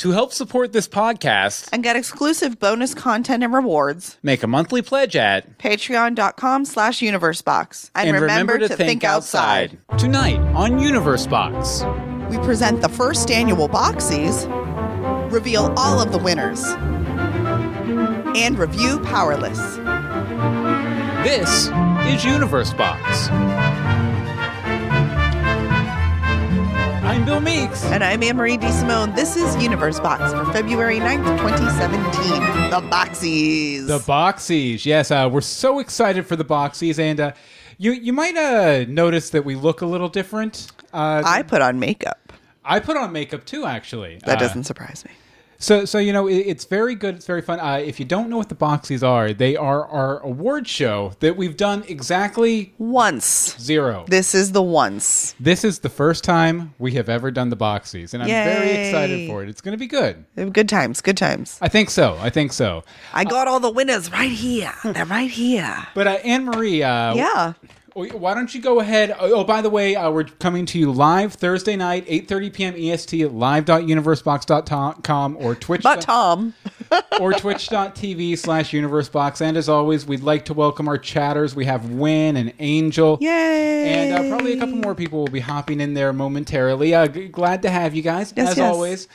To help support this podcast, and get exclusive bonus content and rewards. make a monthly pledge at Patreon.com slash universebox. And, remember, to, think, outside. Tonight on Universe Box. We present the first annual Boxies, reveal all of the winners, and review Powerless. This is Universe I'm Bill Meeks. And I'm Anne Marie DeSimone. This is Universe Box for February 9th, 2017. The Boxies. The Boxies. Yes, uh, we're so excited for the Boxies. And uh, you, you might uh, notice that we look a little different. Uh, I put on makeup. I put on makeup too, actually. That Uh, doesn't surprise me. So, so you know, it, it's very good. It's very fun. Uh, if you don't know what the Boxies are, they are our award show that we've done exactly Once. zero. This is the once. This is the first time we have ever done the Boxies, and I'm very excited for it. It's going to be good. Good times, good times. I think so. I think so. I got all the winners right here. They're right here. But uh, Anne Marie, uh, Yeah. Why don't you go ahead? Oh, oh, by the way, uh, we're coming to you live Thursday night, 8:30 p.m. EST at live.universebox.com or Twitch. Tom, or twitch.tv slash universebox. And as always, we'd like to welcome our chatters. We have Win and Angel. Yay. And uh, probably a couple more people will be hopping in there momentarily. Uh, g- glad to have you guys, Yes, as yes. always.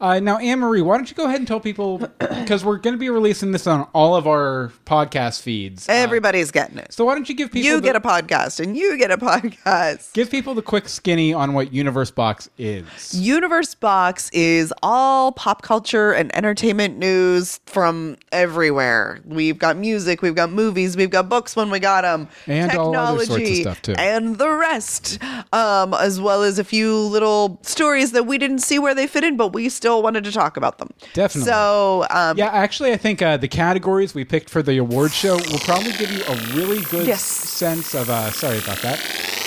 Uh, now, Anne Marie, why don't you go ahead and tell people, because we're going to be releasing this on all of our podcast feeds. Uh, everybody's getting it. so why don't you give people You the, get a podcast and you get a podcast. give people the quick skinny on what Universe Box is? Universe Box is all pop culture and entertainment news from everywhere. We've got music, we've got movies, we've got books when we got them, And all other sorts of technology, stuff, too. and the rest, um, as well as a few little stories that we didn't see where they fit in, but we still wanted to talk about them. Definitely. So, um, Yeah, actually, I think uh, the categories we picked for the award show will probably give you a really good Yes. sense of. Uh, sorry about that.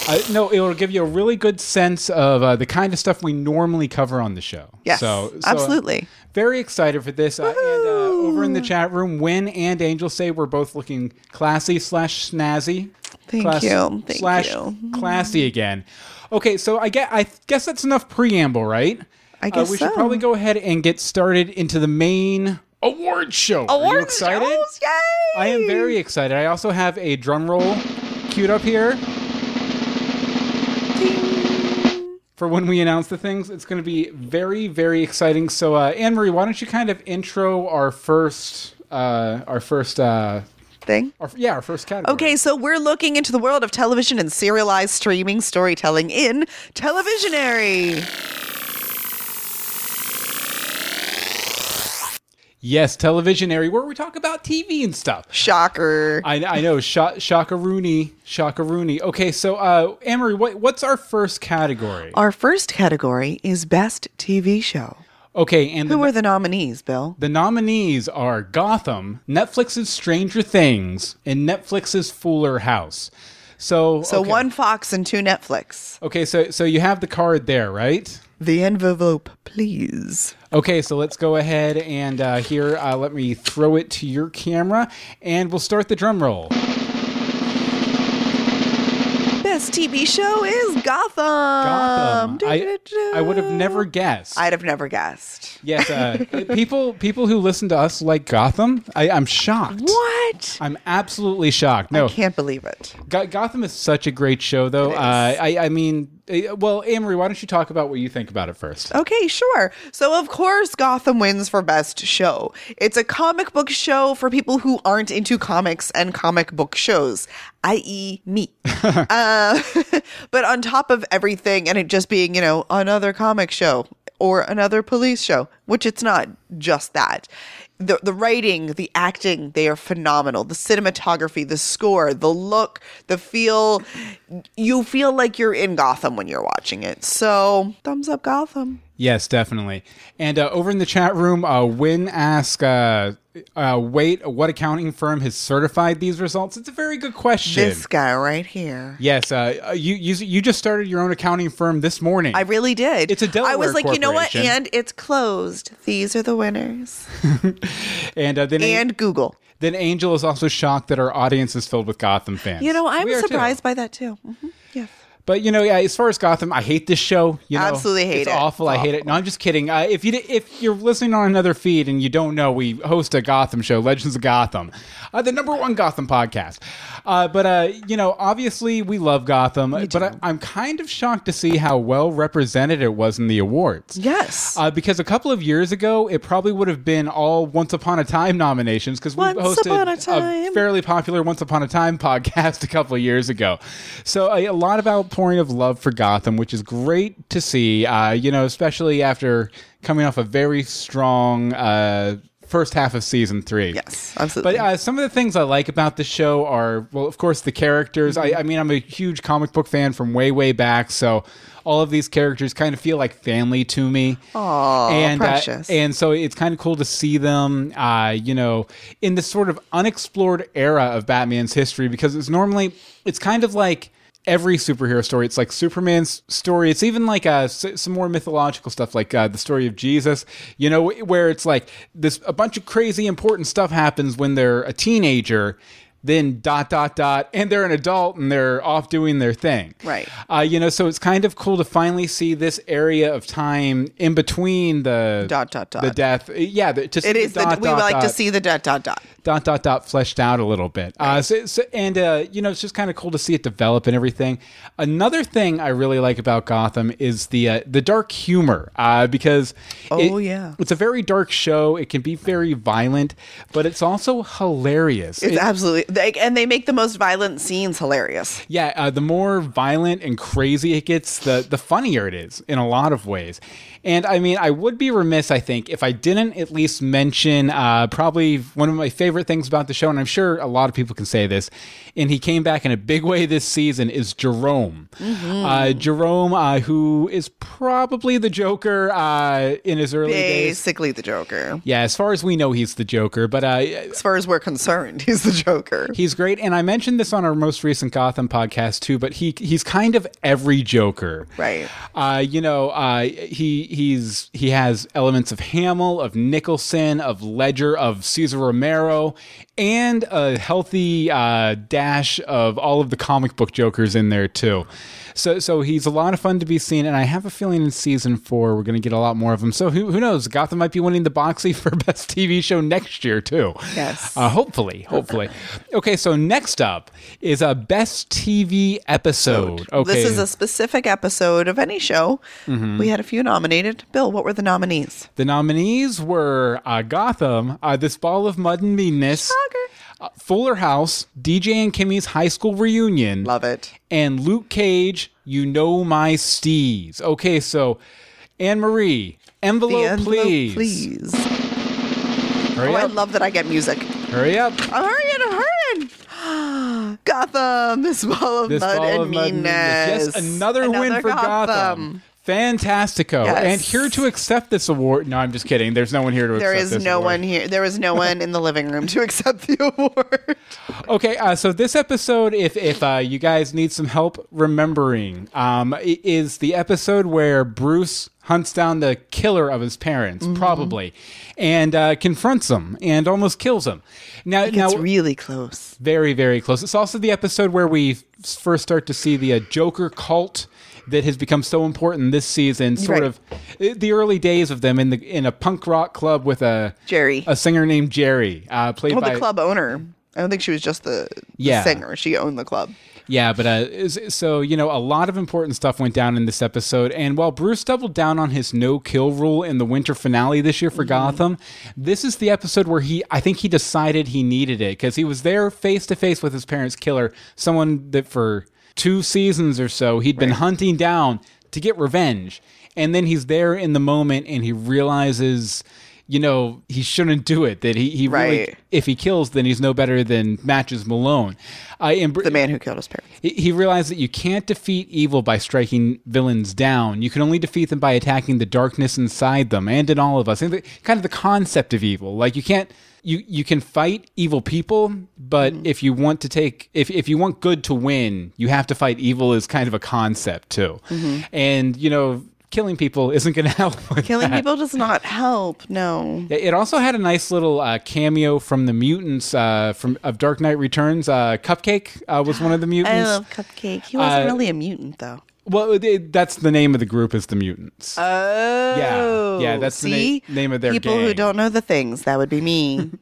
Uh, no, it will give you a really good sense of uh, the kind of stuff we normally cover on the show. Yes, so, so, uh, absolutely. very excited for this. Uh, and uh, over in the chat room, Win and Angel say we're both looking classy slash snazzy. Thank you. Thank slash you. classy again. Okay, so I get. I guess that's enough preamble, right? I guess uh, we should probably go ahead and get started into the main award show. Are you excited? shows, yay! I am very excited. I also have a drum roll queued up here for when we announce the things. It's going to be very, very exciting. So, uh, Anne Marie, why don't you kind of intro our first, uh, our first, uh, thing. our, yeah, our first category. Okay, so we're looking into the world of television and serialized streaming storytelling in Televisionary. Yes, Televisionary, where we talk about TV and stuff. Shocker. I, I know, Sha- Shaka Rooney. Okay, so uh, Amory, what, what's our first category? Our first category is Best TV Show. Okay, and the, Who are the nominees, Bill? the nominees are Gotham, Netflix's Stranger Things, and Netflix's Fuller House. So, So okay. one Fox and two Netflix. Okay, so so you have the card there, right? The envelope, please. Okay, so let's go ahead and uh, here, uh, let me throw it to your camera, and we'll start the drum roll. Best TV show is Gotham. Gotham. I, I would have never guessed. I'd have never guessed. Yes, uh, people people who listen to us like Gotham. I, I'm shocked. What? I'm absolutely shocked. No, I can't believe it. Go- Gotham is such a great show, though. It is. Uh, I, I mean, uh, well, Amory, why don't you talk about what you think about it first? Okay, sure. So, of course, Gotham wins for Best Show. It's a comic book show for people who aren't into comics and comic book shows, i.e., me. uh, but on top of everything, and it just being, you know, another comic show or another police show, which it's not just that. The, the writing, the acting, they are phenomenal. The cinematography, the score, the look, the feel. You feel like you're in Gotham when you're watching it. So, thumbs up, Gotham. Yes, definitely. And uh, over in the chat room, uh, Win asked, uh, uh, "Wait, what accounting firm has certified these results?" It's a very good question. This guy right here. yes, uh, you, you you just started your own accounting firm this morning. I really did. It's a I was like, you know what? And it's closed. These are the winners. and uh, then and Google. then Angel is also shocked that our audience is filled with Gotham fans. You know, I'm are too. surprised by that too. hmm Yes. But you know, yeah, as far as Gotham, I hate this show. You know, Absolutely hate it. it's it. Awful. I hate it. No, I'm just kidding. Uh, if you if you're listening on another feed and you don't know, we host a Gotham show, Legends of Gotham, uh, the number one Gotham podcast. Uh, but uh, you know, obviously we love Gotham. but I, I'm kind of shocked to see how well represented it was in the awards. Yes. Uh, because a couple of years ago, it probably would have been all Once Upon a Time nominations because we Once hosted Upon a Time. fairly popular Once Upon a Time podcast a couple of years ago. So a, a lot of outpouring of love for Gotham, which is great to see. Uh, you know, especially after coming off a very strong. Uh, First half of season three. yes, absolutely. But uh, some of the things I like about the show are, well, of course, the characters. I, I mean, I'm a huge comic book fan from way, way back, so all of these characters kind of feel like family to me. Aw, and, uh, precious. and so it's kind of cool to see them, uh, you know, in this sort of unexplored era of Batman's history because it's normally, it's kind of like every superhero story. It's like Superman's story. It's even like uh, some more mythological stuff, like uh, the story of Jesus. You know, where it's like this a bunch of crazy important stuff happens when they're a teenager. Then dot dot dot, and they're an adult and they're off doing their thing. Right. Uh, you know, so it's kind of cool to finally see this area of time in between the Dot, dot, dot. the death. Yeah, the, to it is. the The, dot, we dot, like to see the dot dot dot. Dot dot dot fleshed out a little bit. Uh, so, so, and uh, you know, it's just kind of cool to see it develop and everything. Another thing I really like about Gotham is the uh, the dark humor uh, because Oh, it- yeah. it's a very dark show. It can be very violent, but it's also hilarious. It's It- absolutely, they, and they make the most violent scenes hilarious. yeah, uh, the more violent and crazy it gets, the the funnier it is in a lot of ways. And I mean, I would be remiss, I think, if I didn't at least mention uh, probably one of my favorite things about the show, and I'm sure a lot of people can say this. And he came back in a big way this season. Is Jerome, uh, Jerome, uh, who is probably the Joker uh, in his early days. Basically, the Joker. Yeah, as far as we know, he's the Joker. But uh, As far as we're concerned, he's the Joker. He's great, and I mentioned this on our most recent Gotham podcast too. But he he's kind of every Joker, Right. Uh, you know, uh, he he's he has elements of Hamill, of Nicholson, of Ledger, of Cesar Romero, and a healthy uh, dash of all of the comic book Jokers in there too. So so he's a lot of fun to be seen, and I have a feeling in season four we're going to get a lot more of him. So who who knows? Gotham might be winning the Boxy for best TV show next year too. Yes. Uh, hopefully, hopefully. Okay, so next up is a best TV episode. Okay, This is a specific episode of any show. Mm-hmm. We had a few nominated. Bill, what were the nominees? the nominees were uh, Gotham, uh, This Ball of Mud and Meanness, uh, Fuller House, DJ and Kimmy's High School Reunion, Love it. and Luke Cage, You Know My Steez. Okay, so Anne Marie, envelope, envelope, please. please. Hurry Oh, I love that I get music. Hurry up. I'm hurrying, I'm hurrying. Gotham, this ball of This mud ball and of mud and meanness. Yes, another, win for Gotham. Fantastico. Yes. And here to accept this award. No, I'm just kidding. There's no one here to There accept is no award. one here. There is no one in the living room to accept the award. Okay, uh, so this episode, if if uh, you guys need some help remembering, um, is the episode where Bruce hunts down the killer of his parents, Mm-hmm. probably, and uh, confronts him and almost kills him. Now, now, It's really close. very very close. It's also the episode where we first start to see the uh, Joker cult that has become so important this season. Sort Right. of uh, the early days of them in the in a punk rock club with a Jerry. a singer named Jerry, uh, played Well, by the club owner. I don't think she was just the, the Yeah. singer. She owned the club. Yeah, but uh, so you know, a lot of important stuff went down in this episode, and while Bruce doubled down on his no kill rule in the winter finale this year for Gotham, this is the episode where he, I think, he decided he needed it because he was there face to face with his parents' killer, someone that for two seasons or so he'd been hunting down to get revenge, and then he's there in the moment, and he realizes. You know he shouldn't do it. That he he really, if he kills, then he's no better than Matches Malone. Uh, and The man who killed his parents. he- he realized that you can't defeat evil by striking villains down. You can only defeat them by attacking the darkness inside them and in all of us. And the, kind of the concept of evil. Like you can't you you can fight evil people, but if you want to take if if you want good to win, you have to fight evil is kind of a concept too. And you know, killing people isn't going to help. Killing that. people does not help. No. It also had a nice little uh, cameo from the mutants uh, from of Dark Knight Returns. Uh, Cupcake uh, was one of the mutants. I love Cupcake. He wasn't Uh, really a mutant though. Well, it, that's the name of the group is the mutants. Oh, yeah, yeah. that's the na- name of their people who don't know the things. That would be me.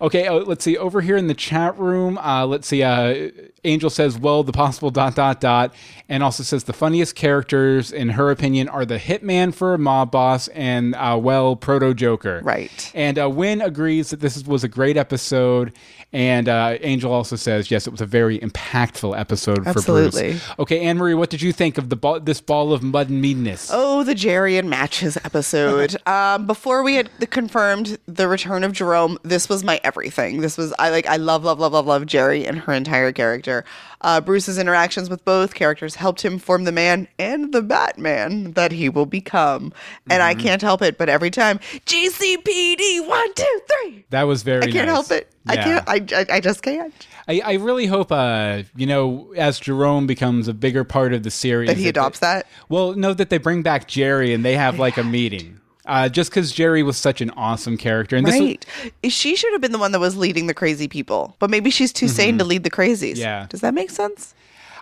Okay, uh, let's see. Over here in the chat room, uh, let's see. Uh, Angel says, "Well, the possible dot dot dot," and also says the funniest characters, in her opinion, are the hitman for a mob boss and uh, well, Proto Joker. Right. And uh, Win agrees that this was a great episode, and uh, Angel also says, "Yes, it was a very impactful episode for Bruce." Okay, Anne Marie, what did you think of the ball, this ball of mud and meanness? Oh, the Jerry and Matches episode. um, before we had confirmed the return of Jerome, this was my everything. This was I like I love love love love love Jerry and her entire character. Uh, Bruce's interactions with both characters helped him form the man and the Batman that he will become. And I can't help it, but every time GCPD one two three, That was very. I can't nice. help it. I can't. I, I I just can't. I, I really hope, uh, you know, as Jerome becomes a bigger part of the series, That he adopts that. Well, no, that they bring back Jerry and they have like a meeting. Uh, just because Jerry was such an awesome character, and this was- Right. She should have been the one that was leading the crazy people, but maybe she's too sane to lead the crazies. Mm-hmm. Yeah. Does that make sense?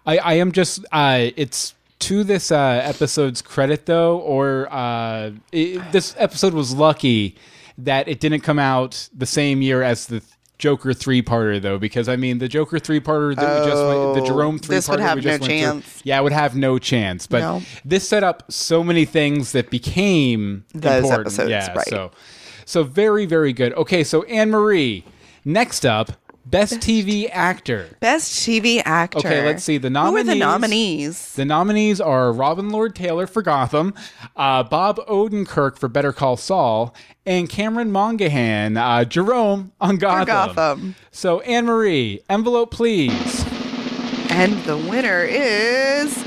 I, I am just uh, it's to this uh, episode's credit though, or uh, it, this episode was lucky that it didn't come out the same year as the Joker three parter though, because I mean the Joker three parter that we just went, the Oh, Jerome three this would parter have we just no went through, chance. yeah, it would have no chance. But No. this set up so many things that became Those important. episodes, yeah, right. so so very very good. Okay, so Anne Marie, next up, best TV actor. Best TV actor. Okay, let's see. The nominees. Who are the nominees-? The nominees are Robin Lord Taylor for Gotham, uh, Bob Odenkirk for Better Call Saul, and Cameron Monaghan, uh, Jerome on Gotham. Gotham. So, Anne Marie, envelope please. And the winner is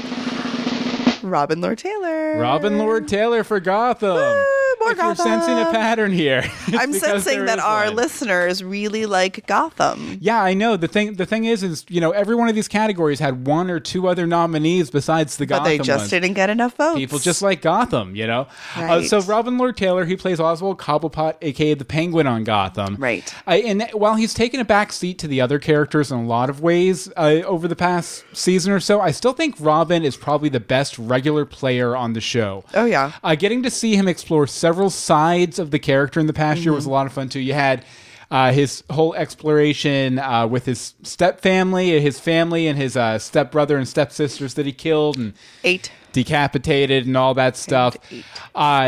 Robin Lord Taylor. Robin Lord Taylor for Gotham. More if you're sensing a pattern here, I'm sensing that our one. listeners really like Gotham. Yeah, I know. The thing the thing is is, you know, every one of these categories had one or two other nominees besides the But Gotham they just ones. didn't get enough votes. People just like Gotham, you know. Uh, so Robin Lord Taylor, he plays Oswald Cobblepot, aka the Penguin on Gotham. Right. I, and while he's taken a back seat to the other characters in a lot of ways uh, over the past season or so, I still think Robin is probably the best regular player on the show. Oh, yeah. Uh, getting to see him explore several sides of the character in the past year was a Mm-hmm. lot of fun too. You had. Uh, his whole exploration uh, with his step family, his family, and his uh, step brother and stepsisters that he killed, and Eight. decapitated and all that stuff. eight. Uh,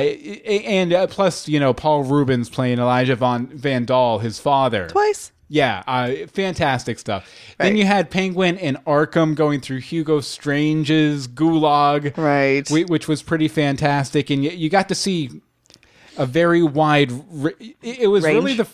and uh, plus, you know, Paul Reubens playing Elijah Von Van Dahl, his father. Twice. Yeah, uh, fantastic stuff. Then you had Penguin and Arkham going through Hugo Strange's Gulag, Right. which was pretty fantastic, and you, you got to see a very wide. It was Range. really the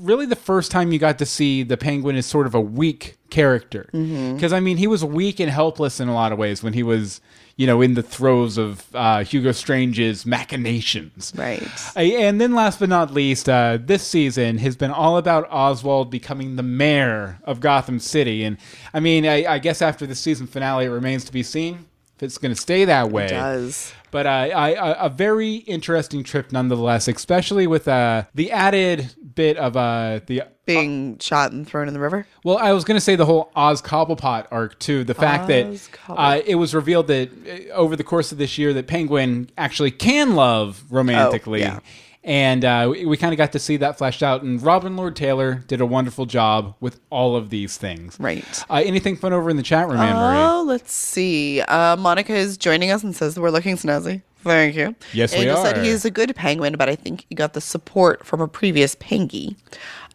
really the first time you got to see the Penguin as sort of a weak character, Mm-hmm. because I mean he was weak and helpless in a lot of ways when he was you know in the throes of uh, Hugo Strange's machinations. Right. And then, last but not least, uh, this season has been all about Oswald becoming the mayor of Gotham City. And I mean, I, I guess after the season finale, it remains to be seen if it's going to stay that way. It Does. But uh, I, I, a very interesting trip nonetheless, especially with uh, the added bit of uh, the. Being shot and thrown in the river. Well, I was going to say the whole Oz Cobblepot arc too. The fact that Oz Cobblepot. uh, it was revealed that uh, over the course of this year that Penguin actually can love romantically, Oh, yeah. And uh, we, we kind of got to see that fleshed out. And Robin Lord Taylor did a wonderful job with all of these things. Right. Uh, anything fun over in the chat room, Anne Marie? Oh, let's see. Uh, Monica is joining us and says we're looking snazzy. Thank you. Yes, we Angel said are. he's a good penguin, but I think he got the support from a previous pengy.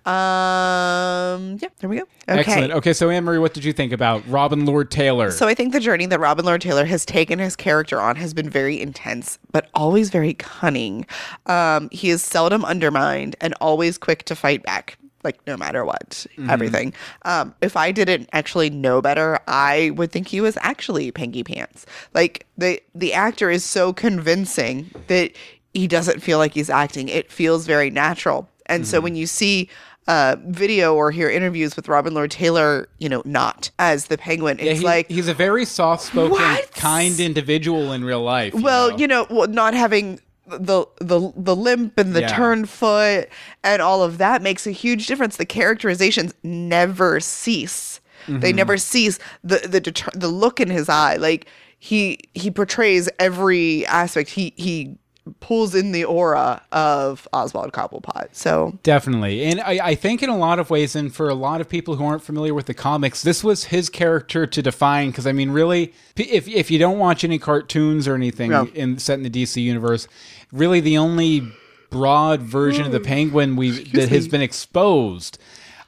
Um, yeah, there we go. Okay. Excellent. Okay, so Anne Marie, what did you think about Robin Lord Taylor? So I think the journey that Robin Lord Taylor has taken his character on has been very intense, but always very cunning. Um, he is seldom undermined and always quick to fight back. Like no matter what, everything. Um, if I didn't actually know better, I would think he was actually Pinky Pants. Like the the actor is so convincing that he doesn't feel like he's acting. It feels very natural. And so when you see uh, video or hear interviews with Robin Lord Taylor, you know, not as the Penguin. It's He- like, he's a very soft-spoken, kind individual in real life. you well, know? you know, well, not having the the the limp and the Yeah. turned foot and all of that makes a huge difference. The characterizations never cease. They Mm-hmm. never cease. The the deter- the look in his eye, like he he portrays every aspect. He he pulls in the aura of Oswald Cobblepot. So Definitely. And I, I think in a lot of ways, and for a lot of people who aren't familiar with the comics, this was his character to define. Because, I mean, really, if, if you don't watch any cartoons or anything Yeah. in, set in the DC universe, really the only broad version of the mm. penguin we that has been exposed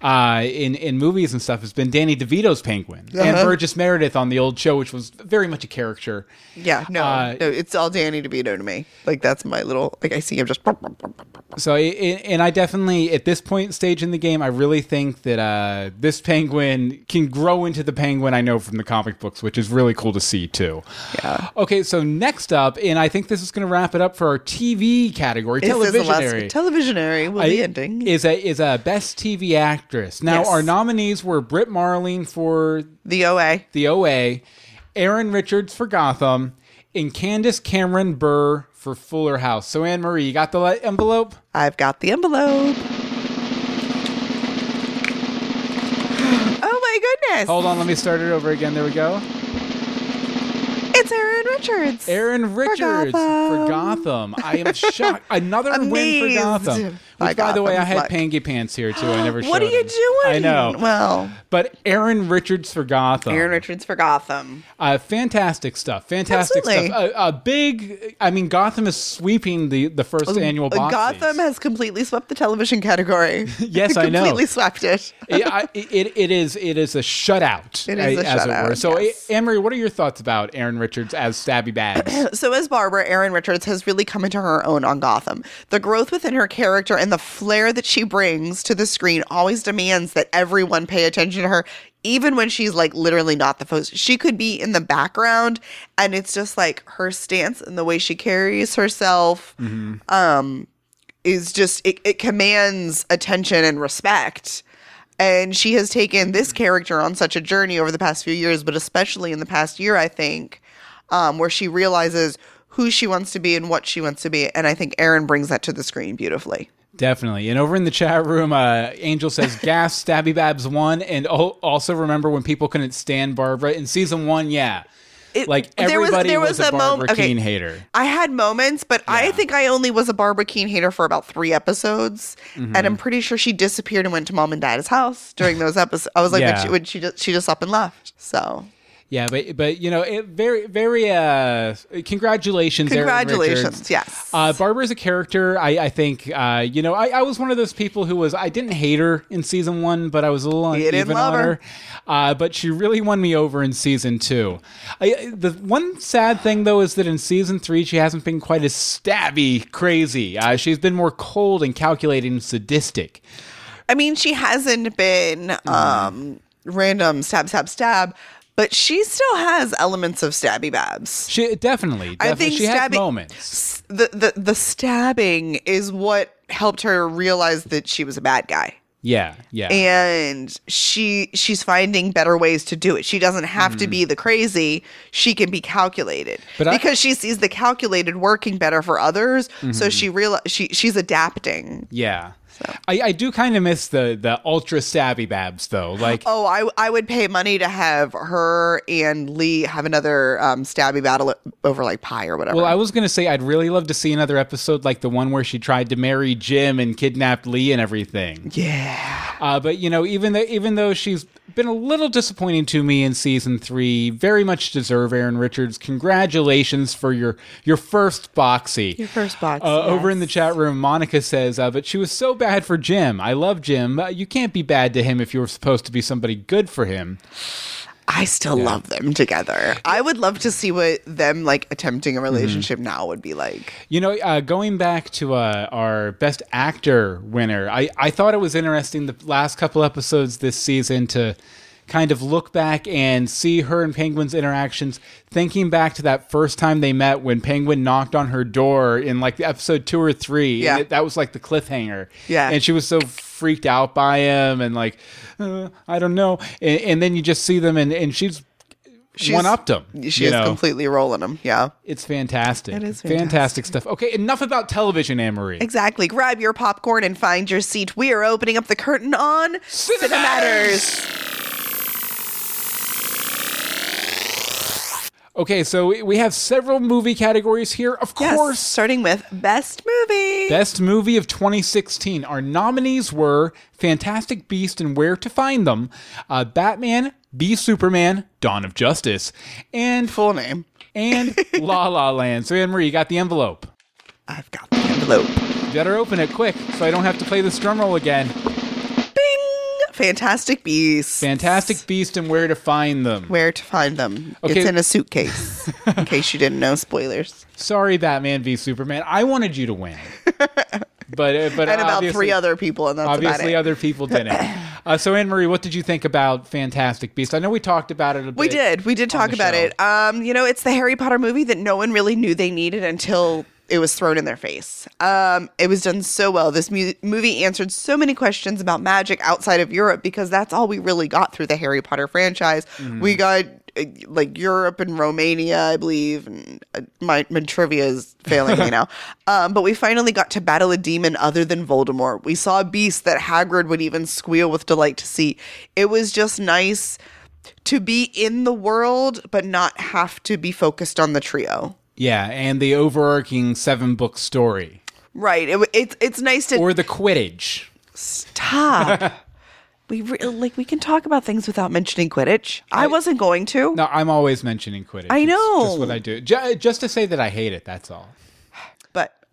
uh, in in movies and stuff has been Danny DeVito's Penguin and Uh-huh. Burgess Meredith on the old show, which was very much a character. yeah, no, Uh, no, it's all Danny DeVito to me. Like that's my little like I see him just. So, and I definitely, at this point stage in the game, I really think that uh, this penguin can grow into the penguin I know from the comic books, which is really cool to see too. Yeah. Okay, so next up, and I think this is going to wrap it up for our TV category, This is the last- televisionary. televisionary will be ending. Is a is a best TV actress. Now Yes. our nominees were Brit Marling for the OA. the OA, Erin Richards for Gotham, and Candace Cameron Bure for Fuller House. So Anne Marie, you got the envelope? I've got the envelope. Oh my goodness. Hold on, let me start it over again. There we go. It's Erin Richards. Erin Richards for Gotham. Gotham. I am shocked. Another win for Gotham. By Which, by the way, I had luck. pangy pants here too. I never. What are you them. doing? I know. Well, But Erin Richards for Gotham. Erin Richards for Gotham. Uh, fantastic stuff. Fantastic Absolutely. stuff. A, a big. I mean, Gotham is sweeping the the first annual box. Uh, Gotham has completely swept the television category. Yes, I know. completely swept it. it, I- it, it is it is a shutout. It is a as it shutout, were. So, yes. Marie, what are your thoughts about Erin Richards as Stabby Babs? So, as Barbara, Erin Richards has really come into her own on Gotham. The growth within her character and the flair that she brings to the screen always demands that everyone pay attention to her, even when she's like literally not the focus. She could be in the background, and it's just like her stance and the way she carries herself. Um, is just it, it commands attention and respect. And she has taken this character on such a journey over the past few years, but especially in the past year, I think, um, where she realizes who she wants to be and what she wants to be. And I think Erin brings that to the screen beautifully. Definitely. And over in the chat room, uh, Angel says, Gas, Stabby Babs won. And al- also remember when people couldn't stand Barbara in season one? Yeah. It- like there was- everybody there was, was a a mom- Barbara okay. Kean hater. I had moments, but I think I only was a Barbara Kean hater for about three episodes, and Mm-hmm. I'm pretty sure she disappeared and went to mom and dad's house during those episodes. I was like, Yeah. when she, when she just she just up and left. So Yeah, but but you know, it, very very uh congratulations, congratulations, yes. Uh, Barbara's a character. I, I think, uh, you know, I, I was one of those people who was, I didn't hate her in season one, but I was a little You uneven on her. her. Uh, but she really won me over in season two. I, the one sad thing, though, is that in season three, she hasn't been quite as stabby crazy. Uh, she's been more cold and calculating and sadistic. I mean, she hasn't been Mm-hmm. um random stab stab stab, but she still has elements of stabby babs. She definitely, definitely I think she has stabbing moments. The, the the stabbing is what helped her realize that she was a bad guy. Yeah, yeah. And she she's finding better ways to do it. She doesn't have to be the crazy. She can be calculated. But I- because she sees the calculated working better for others, Mm-hmm. so she real she she's adapting. Yeah. I, I do kind of miss the the ultra stabby babs though. Like Oh, I I would pay money to have her and Lee have another um, stabby battle over like pie or whatever. well, I was gonna say I'd really love to see another episode like the one where she tried to marry Jim and kidnapped Lee and everything. yeah. Uh, but you know, even though even though she's been a little disappointing to me in season three, very much deserve Erin Richards. Congratulations for your your first boxy. Your first box, Uh, Over in the chat room, Monica says, uh, "But she was so bad for Jim. I love Jim. Uh, you can't be bad to him if you were supposed to be somebody good for him." I still love them together. I would love to see what them like attempting Mm-hmm. a relationship now would be like. You know, uh, going back to uh, our best actor winner, I, I thought it was interesting the last couple episodes this season to kind of look back and see her and Penguin's interactions, thinking back to that first time they met when Penguin knocked on her door in like episode two or three. Yeah. And it- that was like the cliffhanger. Yeah. And she was so freaked out by him and like uh, I don't know, and, and then you just see them and and she's. She's- one upped him. She is know? completely rolling him. Yeah. It's fantastic. It is fantastic. fantastic. stuff. Okay, enough about television, Anne Marie. Exactly. Grab your popcorn and find your seat. We are opening up the curtain on Cinematters. Okay, so we- have several movie categories here. Of Yes, course, starting with best movie. Best Movie of 2016. Our nominees were Fantastic Beast and Where to Find Them, uh, Batman, v Superman, Dawn of Justice, and Full name. and La La Land. So Anne Marie, you got the envelope. I've got the envelope. You better open it quick so I don't have to play this drum roll again. Fantastic Beasts. Fantastic Beast and Where to Find Them. Where to find them? Okay. It's in a suitcase. in case you didn't know, spoilers. Sorry, Batman v Superman. I wanted you to win. But, uh, but And about three other people, and that's Obviously, other people didn't. Uh, so, Anne Marie, what did you think about Fantastic Beast? I know we talked about it a bit. We did. We did talk about show. it. Um, you know, it's the Harry Potter movie that no one really knew they needed until it was thrown in their face. Um, it was done so well. This mu- movie answered so many questions about magic outside of Europe because that's all we really got through the Harry Potter franchise. Mm-hmm. We got uh, like Europe and Romania, I believe, and uh, my, my trivia is failing me now. Um, but we finally got to battle a demon other than Voldemort. We saw a beast that Hagrid would even squeal with delight to see. It was just nice to be in the world but not have to be focused on the trio. Yeah, and the overarching seven book story. Right. It, w- it's it's nice to Or the Quidditch. stop. we re- like we can talk about things without mentioning Quidditch. I, wasn't going to. No, I'm always mentioning Quidditch. I It's know. just what I do. Ju- just to say that I hate it, that's all.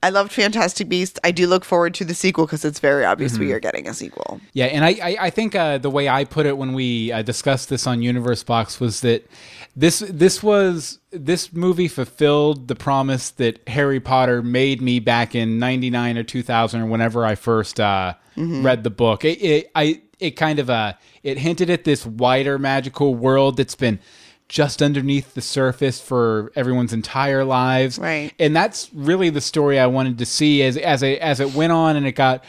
I loved Fantastic Beasts. I do look forward to the sequel because it's very obvious Mm-hmm. we are getting a sequel. Yeah, and I, I, I think uh, the way I put it when we uh, discussed this on Universe Box was that this this was this movie fulfilled the promise that Harry Potter made me back in '99 or 2000 or whenever I first uh, read the book. It, it I it kind of uh it hinted at this wider magical world that's been just underneath the surface for everyone's entire lives Right. and that's really the story I wanted to see as as it as it went on and it got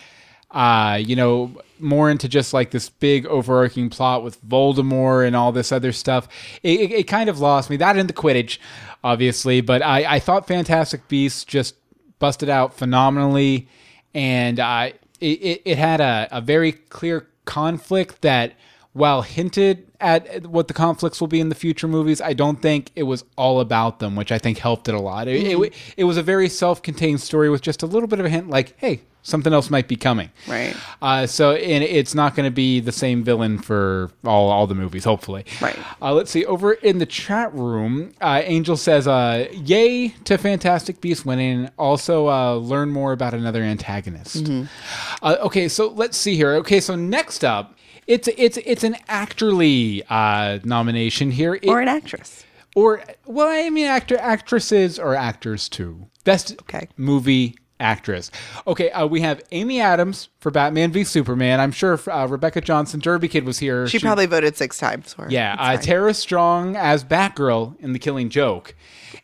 uh you know more into just like this big overarching plot with Voldemort and all this other stuff. It, it, it kind of lost me that in the Quidditch, obviously, but I I thought Fantastic Beasts just busted out phenomenally, and uh, it, it it had a a very clear conflict that while hinted at what the conflicts will be in the future movies, I don't think it was all about them, which I think helped it a lot. It, it, it was a very self contained story with just a little bit of a hint, like, hey, something else might be coming. Right. Uh, so, and it's not going to be the same villain for all, all the movies, hopefully. Right. Uh, let's see. Over in the chat room, uh, Angel says, uh, "Yay to Fantastic Beasts winning! Also, uh, learn more about another antagonist." Mm-hmm. Uh, okay, so let's see here. Okay, so next up, it's it's it's an actorly uh, nomination here, It- Or an actress. or well, I mean, actor actresses or actors too. Best Okay. movie actress. Okay, uh, we have Amy Adams for Batman v Superman. I'm sure uh, Rebecca Johnson Derby Kid was here. She, probably voted six times for it. yeah. Uh. Tara Strong as Batgirl in The Killing Joke,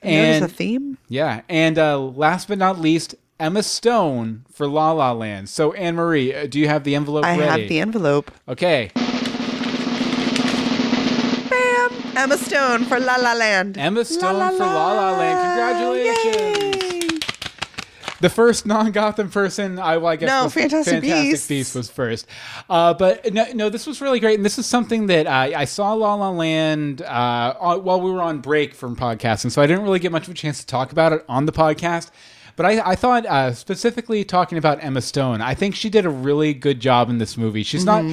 and a theme? yeah, and uh, last but not least. Emma Stone for La La Land. So, Anne Marie, uh, do you have the envelope ready? I ready? have the envelope. okay. Bam! Emma Stone for La La Land. Emma Stone for La La Land. Congratulations. Yay! The first non-Gotham person, I, well, I guess, No, was Fantastic Beasts. Beast was first. Uh, but no, no, this was really great, and this is something that I, I saw La La Land uh, while we were on break from podcasting, so I didn't really get much of a chance to talk about it on the podcast. But I, I thought uh, specifically talking about Emma Stone, I think she did a really good job in this movie. She's not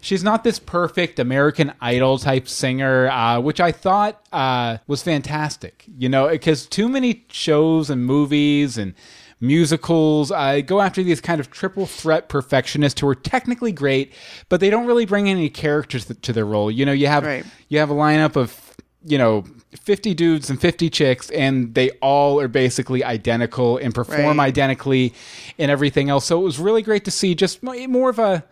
she's not this perfect American Idol type singer, uh, which I thought uh, was fantastic. You know, because too many shows and movies and musicals uh, go after these kind of triple threat perfectionists who are technically great, but they don't really bring any characters to, to their role. You know, you have Right. you have a lineup of you know 50 dudes and 50 chicks and they all are basically identical and perform Right. identically and everything else so it was really great to see just more of a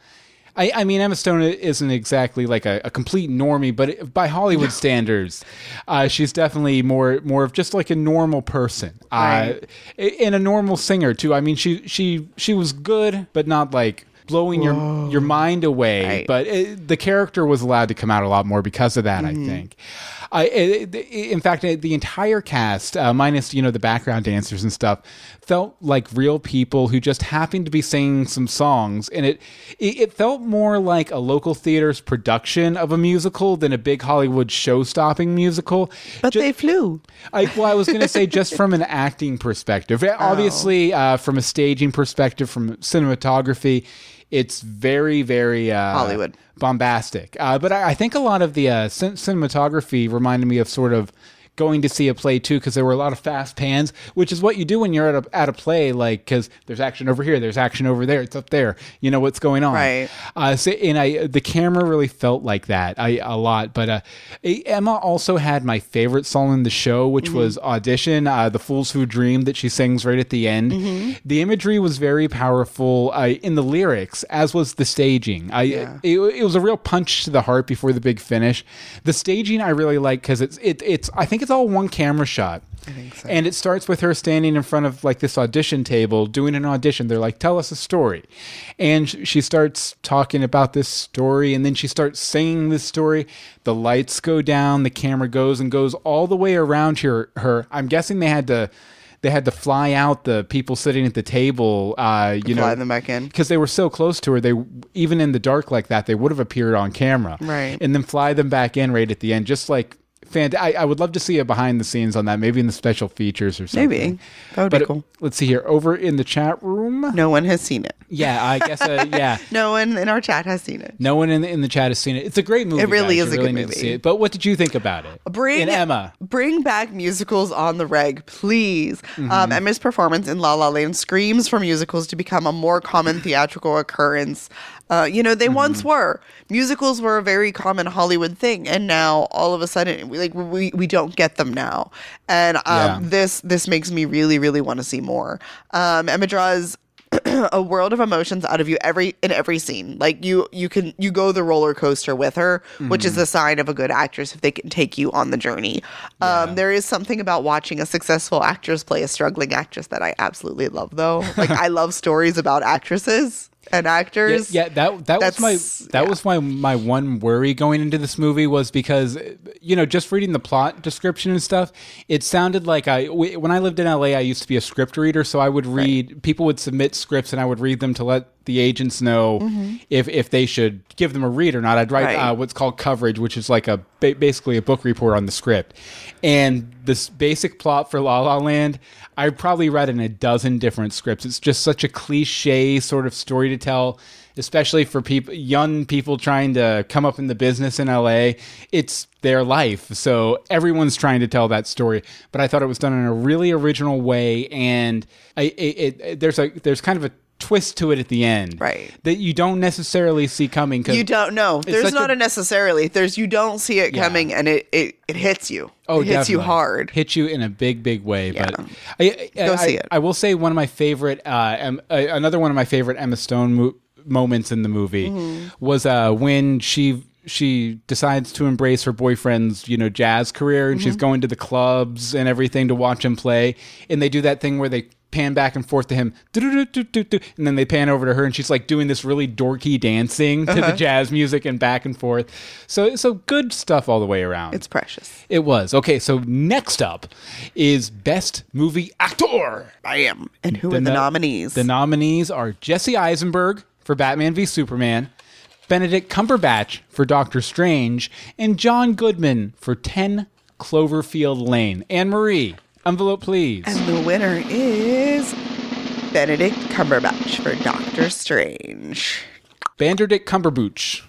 I, I mean, Emma Stone isn't exactly like a, a complete normie, but it- by Hollywood standards, uh, she's definitely more more of just like a normal person, uh, Right. and a normal singer too. I mean, she she she was good, but not like blowing your your mind away. Right. But it, the character was allowed to come out a lot more because of that. I think. I, it, it- in fact, the entire cast, uh, minus you know the background dancers and stuff, felt like real people who just happened to be singing some songs, and it, it it felt more like a local theater's production of a musical than a big Hollywood show-stopping musical. But Ju- they flew. I, well, I was going to say just from an acting perspective. Obviously, uh, from a staging perspective, from cinematography, it's very, very uh, Hollywood. bombastic. Uh, but I, I think a lot of the uh, cin- cinematography reminded me of sort of going to see a play too because there were a lot of fast pans which is what you do when you're at a, at a play like because there's action over here there's action over there it's up there you know what's going on Right. uh, so, and I, the camera really felt like that I, a lot. But uh, Emma also had my favorite song in the show, which Mm-hmm. was "Audition," uh, "The Fools Who Dream" that she sings right at the end. Mm-hmm. The imagery was very powerful uh, in the lyrics, as was the staging. I, Yeah. it, it was a real punch to the heart before the big finish. The staging I really like because it's it, it's I think it's all one camera shot. I think so. And it starts with her standing in front of like this audition table doing an audition. They're like, "Tell us a story," and she starts talking about this story, and then she starts singing this story. The lights go down, the camera goes and goes all the way around her. Her, I'm guessing they had to. They had to fly out the people sitting at the table, uh, you know, Fly them back in. because they were so close to her. They even in the dark like that, they would have appeared on camera, Right. And then fly them back in right at the end, just like. Fant- I, I would love to see a behind the scenes on that, maybe in the special features or something. Maybe. That would But be cool. let's see here. Over in the chat room, No one has seen it. yeah, I guess, uh, yeah. No one in our chat has seen it. No one in the, in the chat has seen it. It's a great movie. It really guys. is You a good need to movie. see it. But what did you think about it? Bring and Emma. Bring back musicals on the reg, please. Mm-hmm. Um, Emma's performance in La La Land screams for musicals to become a more common theatrical occurrence. Uh, you know, they Mm-hmm. once were. Musicals were a very common Hollywood thing, and now all of a sudden, we, like we we don't get them now. And um, Yeah. this this makes me really really want to see more. Um, Emma draws a world of emotions out of you every in every scene. Like you you can you go the roller coaster with her, which Mm-hmm. is a sign of a good actress if they can take you on the journey. Um, there is something about watching a successful actress play a struggling actress that I absolutely love though. Like I love stories about actresses and actors. yeah, that that was my that yeah. was my my one worry going into this movie was because you know just reading the plot description and stuff, it sounded like I when I lived in LA, I used to be a script reader, so I would read people would submit scripts and I would read them to let the agents know if if they should give them a read or not. I'd write Mm-hmm. Right. uh, what's called coverage, which is like a basically a book report on the script, and this basic plot for La La Land. I probably read in a dozen different scripts. It's just such a cliche sort of story to tell, especially for people, young people trying to come up in the business in LA. It's their life, so everyone's trying to tell that story. But I thought it was done in a really original way, and I, it, it, there's a there's kind of a twist to it at the end, Right. That you don't necessarily see coming. You don't know. There's not a- a, necessarily. There's you don't see it Yeah. coming, and it, it it hits you. Oh, it hits you hard. hits you in a big, big way. Yeah. But I, I, Go I, see it. I will say one of my favorite, uh, em, uh, another one of my favorite Emma Stone mo- moments in the movie Mm-hmm. was uh, when she she decides to embrace her boyfriend's you know jazz career and Mm-hmm. she's going to the clubs and everything to watch him play and they do that thing where they pan back and forth to him and then they pan over to her and she's like doing this really dorky dancing to Uh-huh. the jazz music and back and forth so so good stuff all the way around It's precious. it was. Okay, so next up is Best Movie Actor. Bam. And who are the no- nominees? The nominees are Jesse Eisenberg for Batman v Superman, Benedict Cumberbatch for Doctor Strange, and John Goodman for 10 Cloverfield Lane. Anne Marie, envelope please. And the winner is Benedict Cumberbatch for Doctor Strange. Benedict Cumberbatch.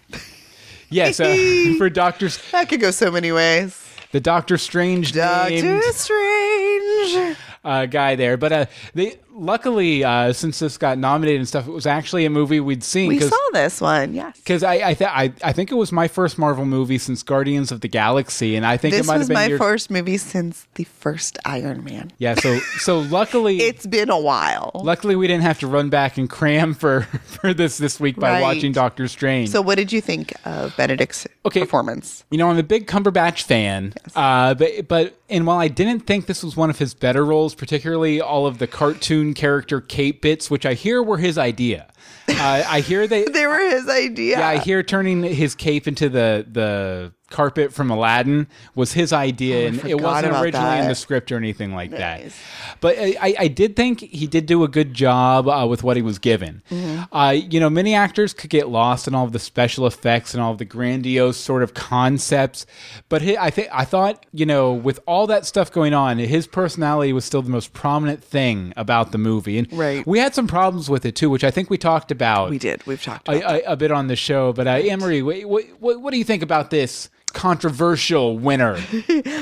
Yes, uh, for Doctor That could go so many ways. the Doctor Strange Doctor named Strange. uh, guy there, but uh, they luckily uh, since this got nominated and stuff, it was actually a movie we'd seen We saw this one, yes. because I I, th- I I think it was my first Marvel movie since Guardians of the Galaxy, and I think it This might was have been my your first movie since the first Iron Man. yeah. So so luckily. It's been a while. Luckily, we didn't have to run back and cram for, for this this week by Right. watching Doctor Strange. So, what did you think of Benedict's Okay. performance? You know, I'm a big Cumberbatch fan, uh, but but and while I didn't think this was one of his better roles, particularly all of the cartoon cartoon character cape bits, which I hear were his idea. Uh, I hear they. They were his idea. Yeah, I hear turning his cape into the the carpet from Aladdin was his idea, and it wasn't originally in the script or anything like that. But I, I- did think he did do a good job uh, with what he was given. Mm-hmm. Uh, you know, many actors could get lost in all of the special effects and all of the grandiose sort of concepts, but he, I think I thought you know with all that stuff going on, his personality was still the most prominent thing about the movie, and Right. we had some problems with it too, which I think we talked about we did. We've talked about a, a, a bit on the show. But uh, what, what, what do you think about this controversial winner?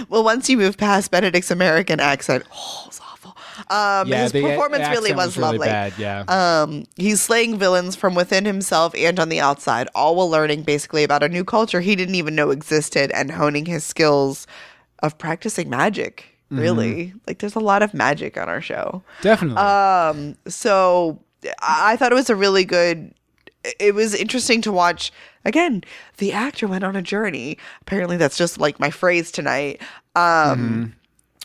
Well, once you move past Benedict's American accent, oh, it's awful. Um, his the performance really accent was, really lovely. Bad, yeah. Um, he's slaying villains from within himself and on the outside, all while learning basically about a new culture he didn't even know existed and honing his skills of practicing magic. Mm-hmm. Really, like there's a lot of magic on our show. Definitely. Um, so I I thought it was a really good. It was interesting to watch. Again, the actor went on a journey. Apparently, that's just like my phrase tonight. Um,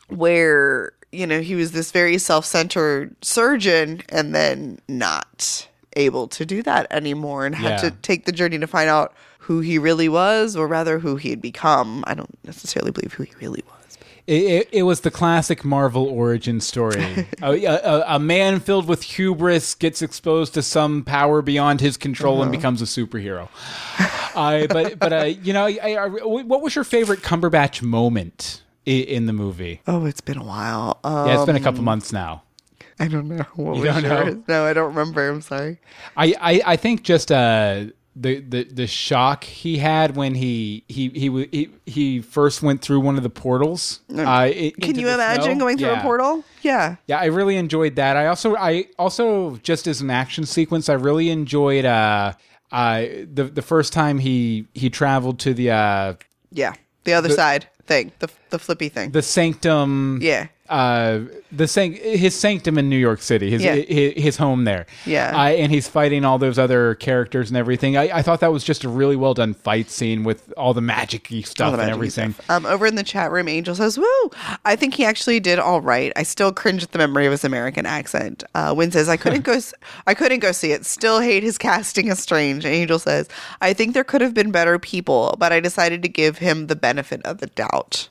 where you know he was this very self-centered surgeon, and then not able to do that anymore, and had Yeah. to take the journey to find out who he really was, or rather, who he had become. I don't necessarily believe who he really was. It, it, it was the classic Marvel origin story. a, a, a man filled with hubris gets exposed to some power beyond his control Uh-huh. and becomes a superhero. uh, but but uh, you know, I, I, what was your favorite Cumberbatch moment in, in the movie? Oh, it's been a while. Um, Yeah, it's been a couple months now. I don't know. What You was don't know? No, I don't remember. I'm sorry. I, I, I think just uh, the, the the shock he had when he he he he, he first went through one of the portals. Uh, Can you imagine snow. going through Yeah. a portal? Yeah. Yeah, I really enjoyed that. I also I also just as an action sequence, I really enjoyed uh uh the the first time he he traveled to the uh Yeah. The other side thing, the the flippy thing. the sanctum yeah. Uh the sanct his sanctum in New York City, his Yeah. his, his home there. Yeah. Uh, and he's fighting all those other characters and everything. I, I thought that was just a really well done fight scene with all the magic-y stuff the and everything. stuff. Um, over in the chat room, Angel says, "Woo! I think he actually did all right. I still cringe at the memory of his American accent." Uh, Win says, "I couldn't go. s- I couldn't go see it. Still hate his casting as strange." Angel says, "I think there could have been better people, but I decided to give him the benefit of the doubt."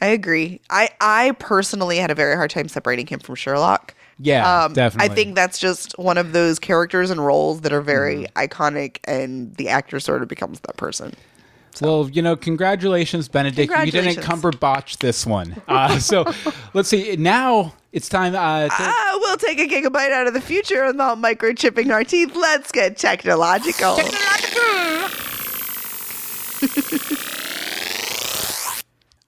I agree. I I personally had a very hard time separating him from Sherlock. Yeah, Um, definitely. I think that's just one of those characters and roles that are very Mm-hmm. iconic, and the actor sort of becomes that person. Well, you know, congratulations, Benedict. You didn't Congratulations. cumberbotch this one. Uh, so let's see. Now it's time uh, to, Ah, we'll take a gigabyte out of the future without microchipping our teeth. Let's get technological.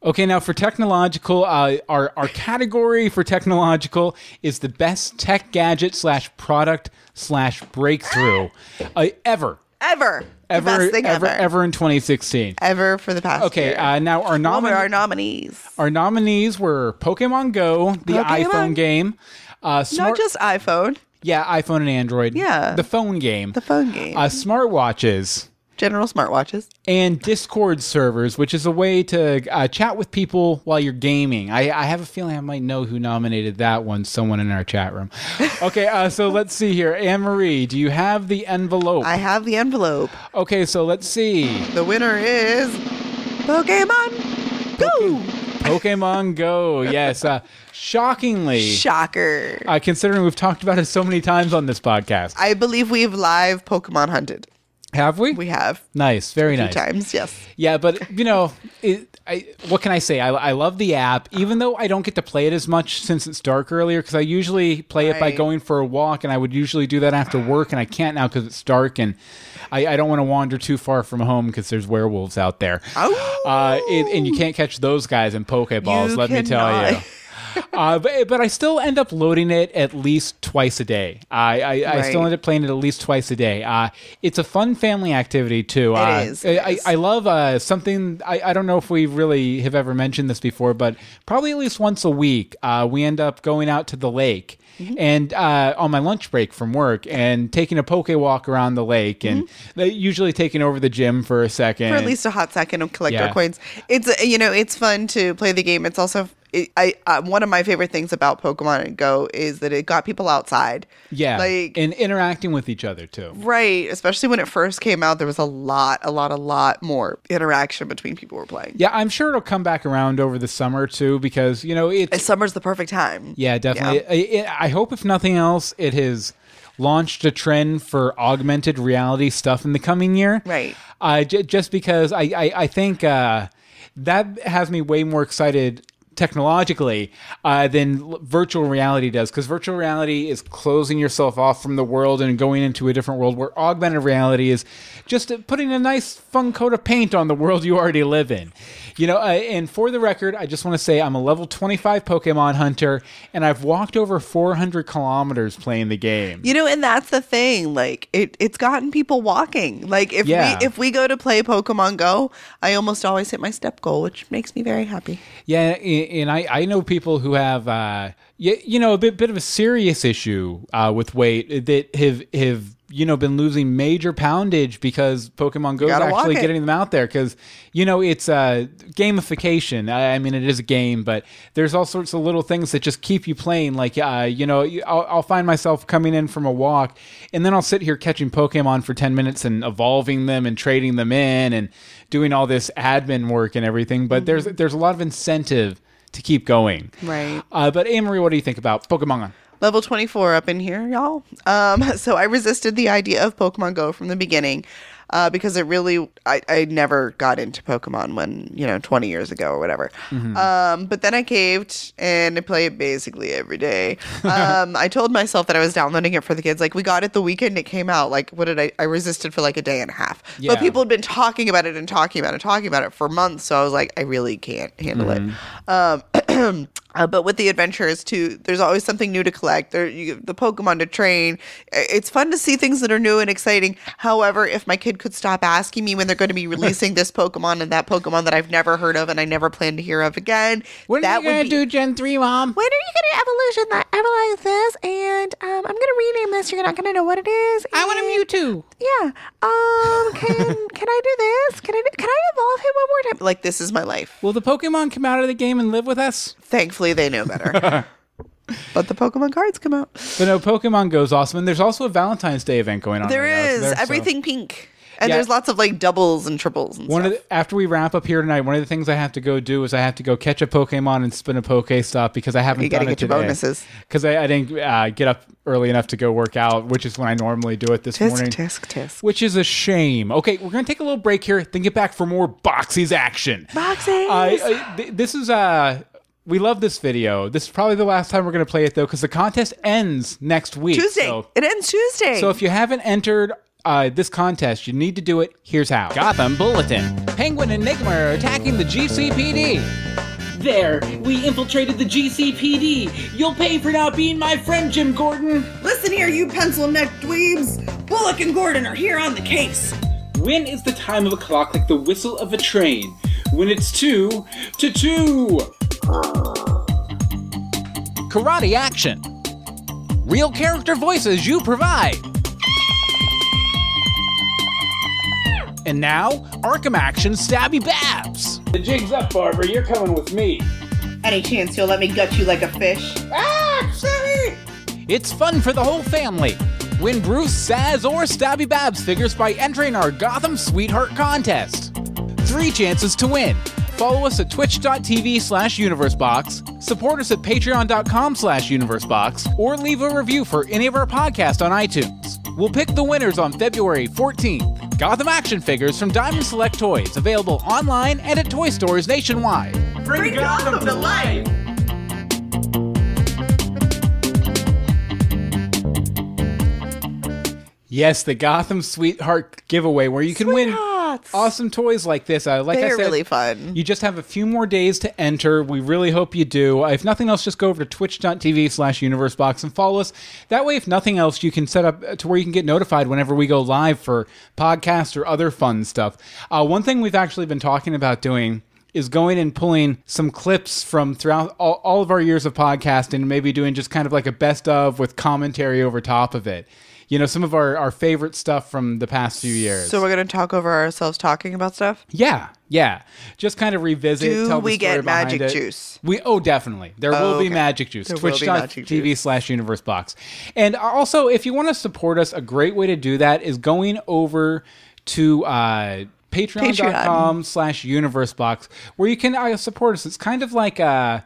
Okay, now for technological, uh, our our category for technological is the best tech gadget slash product slash breakthrough uh, ever, ever. Ever, best thing ever, ever. ever in 2016. Ever for the past Okay, year. uh, now our nomin- our nominees? our nominees were Pokemon Go, the Pokemon? iPhone game, uh, smart, Not just iPhone, yeah, iPhone and Android, Yeah. the phone game, the phone game, uh, smartwatches, general smartwatches. and Discord servers, which is a way to uh, chat with people while you're gaming. I, I have a feeling I might know who nominated that one. Someone in our chat room. Okay, uh, so let's see here. Anne Marie, do you have the envelope? I have the envelope. okay, so let's see. The winner is Pokemon Go. Pokemon Go. Yes. Uh, shockingly, Shocker. uh, considering we've talked about it so many times on this podcast, I believe we've live Pokemon hunted. Have we? We have nice. Very nice. times. Yes. Yeah, but you know, it, I, what can I say? I, I love the app, even though I don't get to play it as much since it's dark earlier. Because I usually play it by going for a walk, and I would usually do that after work, and I can't now because it's dark, and I, I don't want to wander too far from home because there's werewolves out there. Oh. Uh, it, and you can't catch those guys in Pokeballs. You let me tell you. Uh, but, but I still end up loading it at least twice a day. I, I, I still end up playing it at least twice a day. Uh, it's a fun family activity too. It uh, is, it I, is. I love uh, something. I, I don't know if we really have ever mentioned this before, but probably at least once a week, uh, we end up going out to the lake. Mm-hmm. And uh, on my lunch break from work, and taking a poke walk around the lake, and they usually taking over the gym for a second. Mm-hmm. for at least a hot second and collect Yeah. our coins. It's you know it's fun to play the game. It's also it, I uh, one of my favorite things about Pokemon Go is that it got people outside. Yeah, like and interacting with each other too. right. Especially when it first came out, there was a lot, a lot, a lot more interaction between people who were playing. Yeah, I'm sure it'll come back around over the summer too, because you know it's Summer's the perfect time. Yeah, definitely. I, I hope, if nothing else, it has launched a trend for augmented reality stuff in the coming year. Right. Uh, j- just because I, I, I think uh, that has me way more excited technologically uh, than virtual reality does because virtual reality is closing yourself off from the world and going into a different world where augmented reality is just putting a nice fun coat of paint on the world you already live in you know uh, and for the record i just want to say i'm a level 25 pokemon hunter and i've walked over 400 kilometers playing the game You know, and that's the thing. Like it, it's gotten people walking. Like if Yeah. we if we go to play Pokemon Go, I almost always hit my step goal, which makes me very happy. Yeah, and I, I know people who have uh, you, you know a bit bit of a serious issue uh, with weight that have have you know been losing major poundage because Pokemon Go is actually getting them out there because you know it's uh, gamification. I, I mean, it is a game, but there's all sorts of little things that just keep you playing. Like uh, you know, I'll, I'll find myself coming in from a walk, and then I'll sit here catching Pokemon for ten minutes and evolving them and trading them in and doing all this admin work and everything. But there's there's a lot of incentive to keep going. Right. Uh, but Amory, what do you think about Pokemon? Level 24 up in here, y'all. Um, so I resisted the idea of Pokemon Go from the beginning uh, because it really, I, I never got into Pokemon when, you know, 20 years ago or whatever. Um, but then I caved and I play it basically every day. Um, I told myself that I was downloading it for the kids. Like, we got it the weekend it came out. Like, what did I, I resisted for like a day and a half. Yeah. But people had been talking about it and talking about it, talking about it for months. So I was like, I really can't handle it. Uh, but with the adventures too, there's always something new to collect. There, you, the Pokemon to train. It's fun to see things that are new and exciting. However, if my kid could stop asking me when they're going to be releasing this Pokemon and that Pokemon that I've never heard of and I never plan to hear of again, when that to do, Gen three, Mom? when are you going to evolution that evolve this? And um, I'm going to rename this. You're not going to know what it is. i and- Mewtwo. Yeah. Um. Can can I do this? Can I do- can I evolve him one more time? Like this is my life. Will the Pokemon come out of the game and live with us? Thankfully, they know better. but the Pokemon cards come out. But no, Pokemon goes awesome, and there's also a Valentine's Day event going on. There right is there? So- everything pink, and Yeah. there's lots of like doubles and triples and One stuff. of the, after we wrap up here tonight, one of the things I have to go do is I have to go catch a Pokemon and spin a Pokestop because I haven't You gotta done it get your today. bonuses. because I, I didn't uh, get up early enough to go work out, which is when I normally do it this tisk morning. tisk tisk. Which is a shame. Okay, we're gonna take a little break here, then get back for more Boxies action. Boxes. Uh, uh, th- this is uh we love this video. This is probably the last time we're going to play it though, because the contest ends next week. Tuesday. So, it ends Tuesday. so if you haven't entered uh, this contest, you need to do it. Here's how. Gotham Bulletin. Penguin and Enigma are attacking the GCPD. There, we infiltrated the GCPD. You'll pay for not being my friend, Jim Gordon. listen here, you pencil neck dweebs. Bullock and Gordon are here on the case. When is the time of a clock like the whistle of a train? When it's two to two. Karate action. Real character voices you provide. And now, Arkham Action Stabby Babs. The jig's up, Barbara. You're coming with me. Any chance you'll let me gut you like a fish? Ah, silly. It's fun for the whole family. Win Bruce, Zsasz, or Stabby Babs figures by entering our Gotham Sweetheart contest. Three chances to win. Follow us at twitch.tv slash universebox, support us at patreon.com slash universebox, or leave a review for any of our podcasts on iTunes. We'll pick the winners on February 14th. Gotham action figures from Diamond Select Toys, available online and at toy stores nationwide. Bring Gotham to life. Yes, the Gotham Sweetheart giveaway where you can win Sweethearts. awesome toys like this. Uh, like I They're said, really fun. You just have a few more days to enter. We really hope you do. If nothing else, just go over to twitch.tv slash universebox and follow us. That way, if nothing else, you can set up uh, to where you can get notified whenever we go live for podcasts or other fun stuff. Uh, one thing we've actually been talking about doing is going and pulling some clips from throughout all, all of our years of podcasting and maybe doing just kind of like a best of with commentary over top of it. You know, some of our, our favorite stuff from the past few years. So we're gonna talk over ourselves talking about stuff. yeah, yeah. Just kind of revisit. Do we get magic it. juice? We oh definitely there Oh, will be okay. magic juice. Twitch.tv slash universe box. And also, if you want to support us, a great way to do that is going over to uh, patreon.com slash universe box where you can uh, support us. It's kind of like uh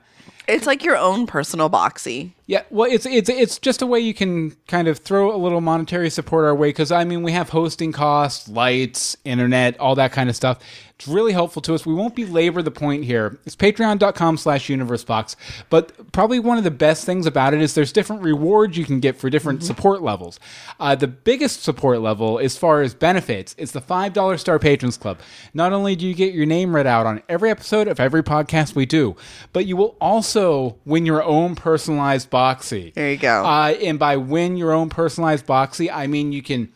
It's like your own personal boxy. Yeah, well, it's it's it's just a way you can kind of throw a little monetary support our way because I mean we have hosting costs, lights, internet, all that kind of stuff. It's really helpful to us. We won't belabor the point here. It's patreon.com slash universebox. But probably one of the best things about it is there's different rewards you can get for different support levels. Uh, the biggest support level, as far as benefits, is the $5 Star Patrons Club. Not only do you get your name read out on every episode of every podcast we do, but you will also win your own personalized boxy. There you go. Uh, and by win your own personalized boxy, I mean you can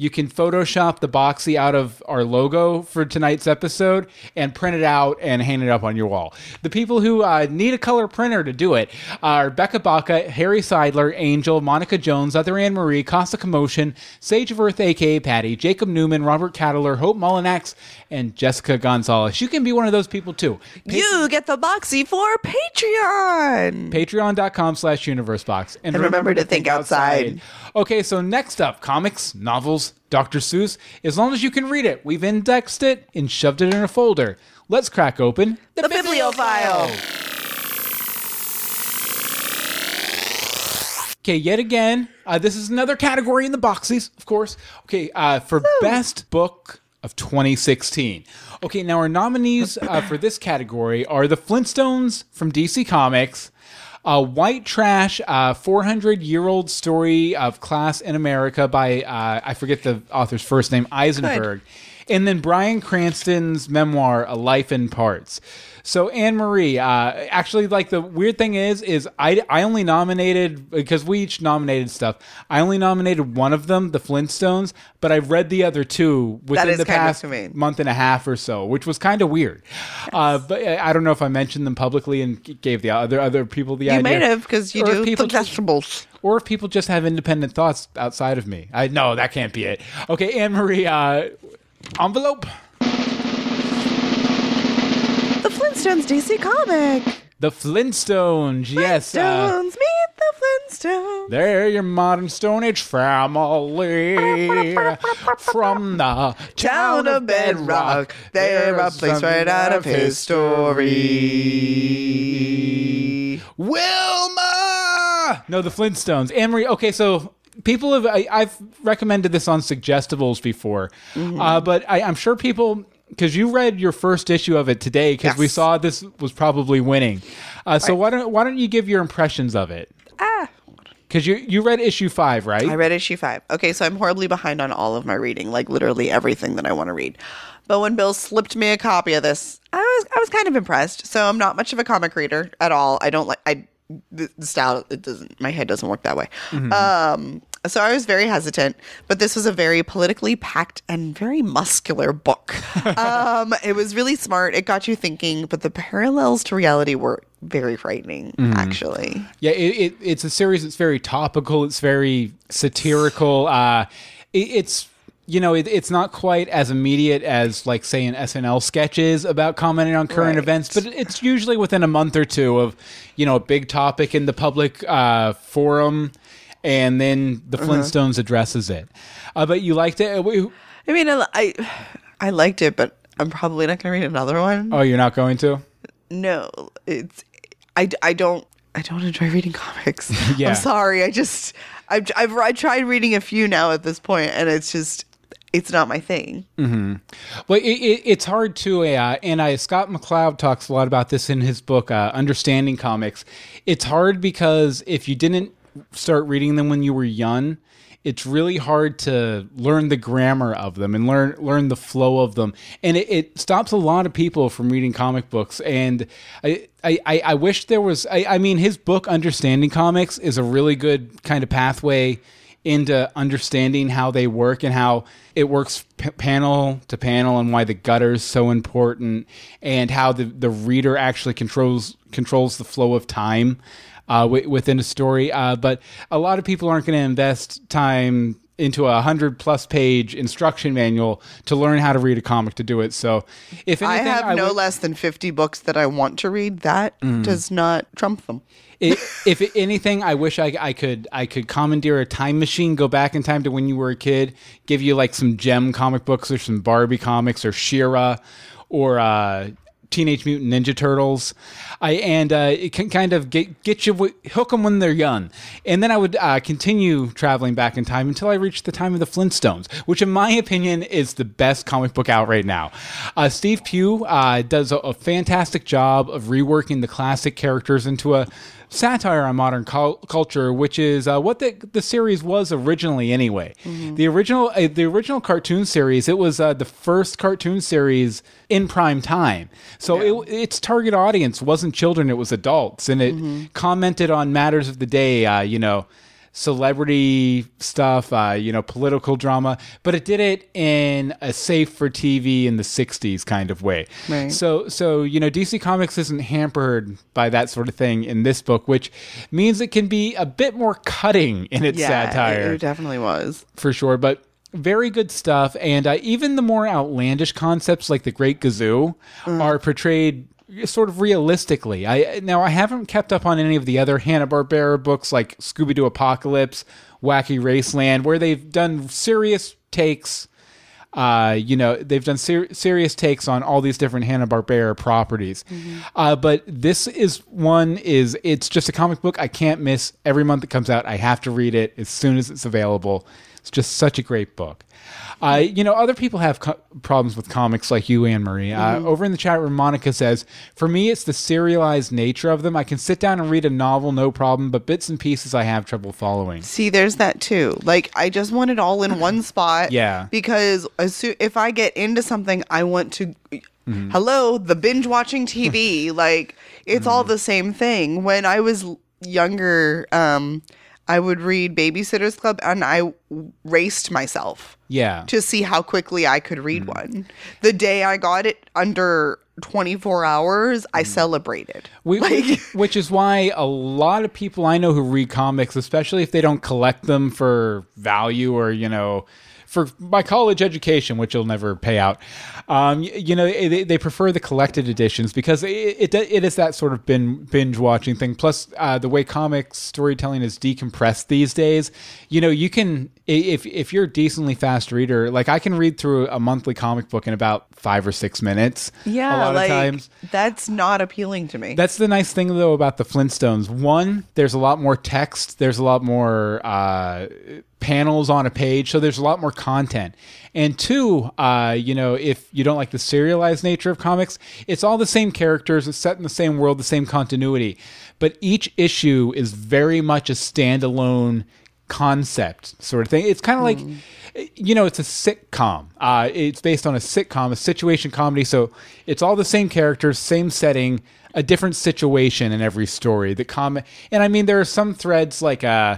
you can Photoshop the boxy out of our logo for tonight's episode and print it out and hang it up on your wall. The people who uh, need a color printer to do it are Becca Baca, Harry Seidler, Angel, Monica Jones, Other Anne Marie, Costa Commotion, Sage of Earth, aka Patty, Jacob Newman, Robert Cattler, Hope Mullinax, and Jessica Gonzalez. You can be one of those people too. you get the boxy for Patreon. patreon.com slash universebox and, And remember to think outside. okay so next up comics novels dr seuss as long as you can read it we've indexed it and shoved it in a folder let's crack open The bibliophile. okay yet again uh, this is another category in the boxies of course okay uh, for best book of 2016 okay now our nominees uh, for this category are the flintstones from dc comics uh, White Trash, uh, 400 year old story of class in America by, uh, I forget the author's first name, Isenberg. And then Bryan Cranston's memoir, A Life in Parts. So Anne Marie, uh, actually, like the weird thing is, is I, I only nominated because we each nominated stuff. I only nominated one of them, the Flintstones, but I've read the other two within the past month and a half or so, which was kind of weird. Uh, but I I don't know if I mentioned them publicly and gave the other other people the You idea. You might have because you Or do people vegetables. or if people just have independent thoughts outside of me. I no, that can't be it. Okay, Anne Marie, uh, envelope. Flintstones DC comic. The Flintstones, yes. Uh, meet the Flintstones. they're your modern Stone Age family from the Town of Bedrock, they're a place right out of history. Wilma. No, the Flintstones. Amory. Okay, so people have I, I've recommended this on Suggestibles before, Mm-hmm. uh, but I, I'm sure people because you read your first issue of it today because we saw this was probably winning. Uh, so why don't why don't you give your impressions of it? Ah. Because you you read issue five, right? I read issue five. Okay, so I'm horribly behind on all of my reading, like literally everything that I want to read. But when Bill slipped me a copy of this, I was I was kind of impressed. So I'm not much of a comic reader at all. I don't like I the, the style. It doesn't. My head doesn't work that way. Um. So I was very hesitant, but this was a very politically packed and very muscular book. um, it was really smart. It got you thinking, but the parallels to reality were very frightening, actually. Yeah, it, it, it's a series that's very topical. It's very satirical. Uh, it, it's you know it, it's not quite as immediate as like say an SNL sketches about commenting on current Right. events, but it's usually within a month or two of you know a big topic in the public uh, forum, and then the Uh-huh. Flintstones addresses it. Uh, but you liked it. I mean, I, I, I liked it, but I'm probably not going to read another one. Oh, you're not going to? No, it's I, I don't I don't enjoy reading comics. Yeah. I'm sorry. I just I've, I've I tried reading a few now at this point, and it's just it's not my thing. Well, it, it, it's hard to, uh, and I, Scott McCloud talks a lot about this in his book, uh, Understanding Comics. It's hard because if you didn't start reading them when you were young, it's really hard to learn the grammar of them and learn learn the flow of them, and it, it stops a lot of people from reading comic books. And I I, I wish there was. I, I mean, his book Understanding Comics is a really good kind of pathway into understanding how they work and how it works p- panel to panel and why the gutter is so important and how the, the reader actually controls controls the flow of time uh, w- within a story. Uh, but a lot of people aren't going to invest time into a hundred plus page instruction manual to learn how to read a comic to do it. So, if I anything, have no would- less than 50 books that I want to read. That Mm. does not trump them. I if anything, I wish I, I could I could commandeer a time machine, go back in time to when you were a kid, give you like some gem comic books or some Barbie comics or She-Ra or uh, Teenage Mutant Ninja Turtles, I and uh, it can kind of get get you hook them when they're young, and then I would uh, continue traveling back in time until I reached the time of the Flintstones, which in my opinion is the best comic book out right now. Uh, Steve Pugh uh, does a, a fantastic job of reworking the classic characters into a satire on modern cul- culture, which is uh, what the the series was originally. Anyway, the original uh, the original cartoon series it was uh, the first cartoon series in prime time, so it, its target audience wasn't children; it was adults, and it commented on matters of the day. Uh, you know. Celebrity stuff, uh, you know, political drama, but it did it in a safe for TV in the '60s kind of way. Right. So, so you know, DC Comics isn't hampered by that sort of thing in this book, which means it can be a bit more cutting in its Yeah, satire it, it definitely was. for sure. But very good stuff, and uh, even the more outlandish concepts like the Great Gazoo are portrayed sort of realistically. I now I haven't kept up on any of the other Hanna Barbera books like Scooby Doo Apocalypse, Wacky Raceland, where they've done serious takes uh, you know, they've done ser- serious takes on all these different Hanna Barbera properties. Uh, but this is one is it's just a comic book I can't miss. Every month it comes out, I have to read it as soon as it's available. It's just such a great book. Uh, you know, other people have co- problems with comics like you, Anne Marie. Uh, over in the chat room, Monica says, "For me, it's the serialized nature of them. I can sit down and read a novel, no problem, but bits and pieces I have trouble following." See, there's that too. Like, I just want it all in one spot. Yeah. Because as soo- if I get into something, I want to. Mm-hmm. Hello, the binge watching TV. like, it's all Mm-hmm. the same thing. When I was younger, um, I would read Babysitter's Club and I w- raced myself Yeah. to see how quickly I could read Mm-hmm. one. The day I got it under 24 hours, I Mm-hmm. celebrated. We, we- which is why a lot of people I know who read comics, especially if they don't collect them for value or you know, for my college education, which will never pay out, um, y- you know, they, they prefer the collected editions because it, it it is that sort of bin, binge watching thing. Plus, uh, the way comics storytelling is decompressed these days, you know, you can if if you're a decently fast reader, like I can read through a monthly comic book in about five or six minutes. Yeah, a lot like of times. that's not appealing to me. That's the nice thing though about the Flintstones. One, there's a lot more text. There's a lot more uh, panels on a page, so there's a lot more content. And two, uh, you know, if you don't like the serialized nature of comics, it's all the same characters. It's set in the same world, the same continuity, but each issue is very much a standalone concept sort of thing. It's kind of like, you know, it's a sitcom. Uh, it's based on a sitcom, a situation comedy. So it's all the same characters, same setting, a different situation in every story. The com, and I mean, there are some threads like uh,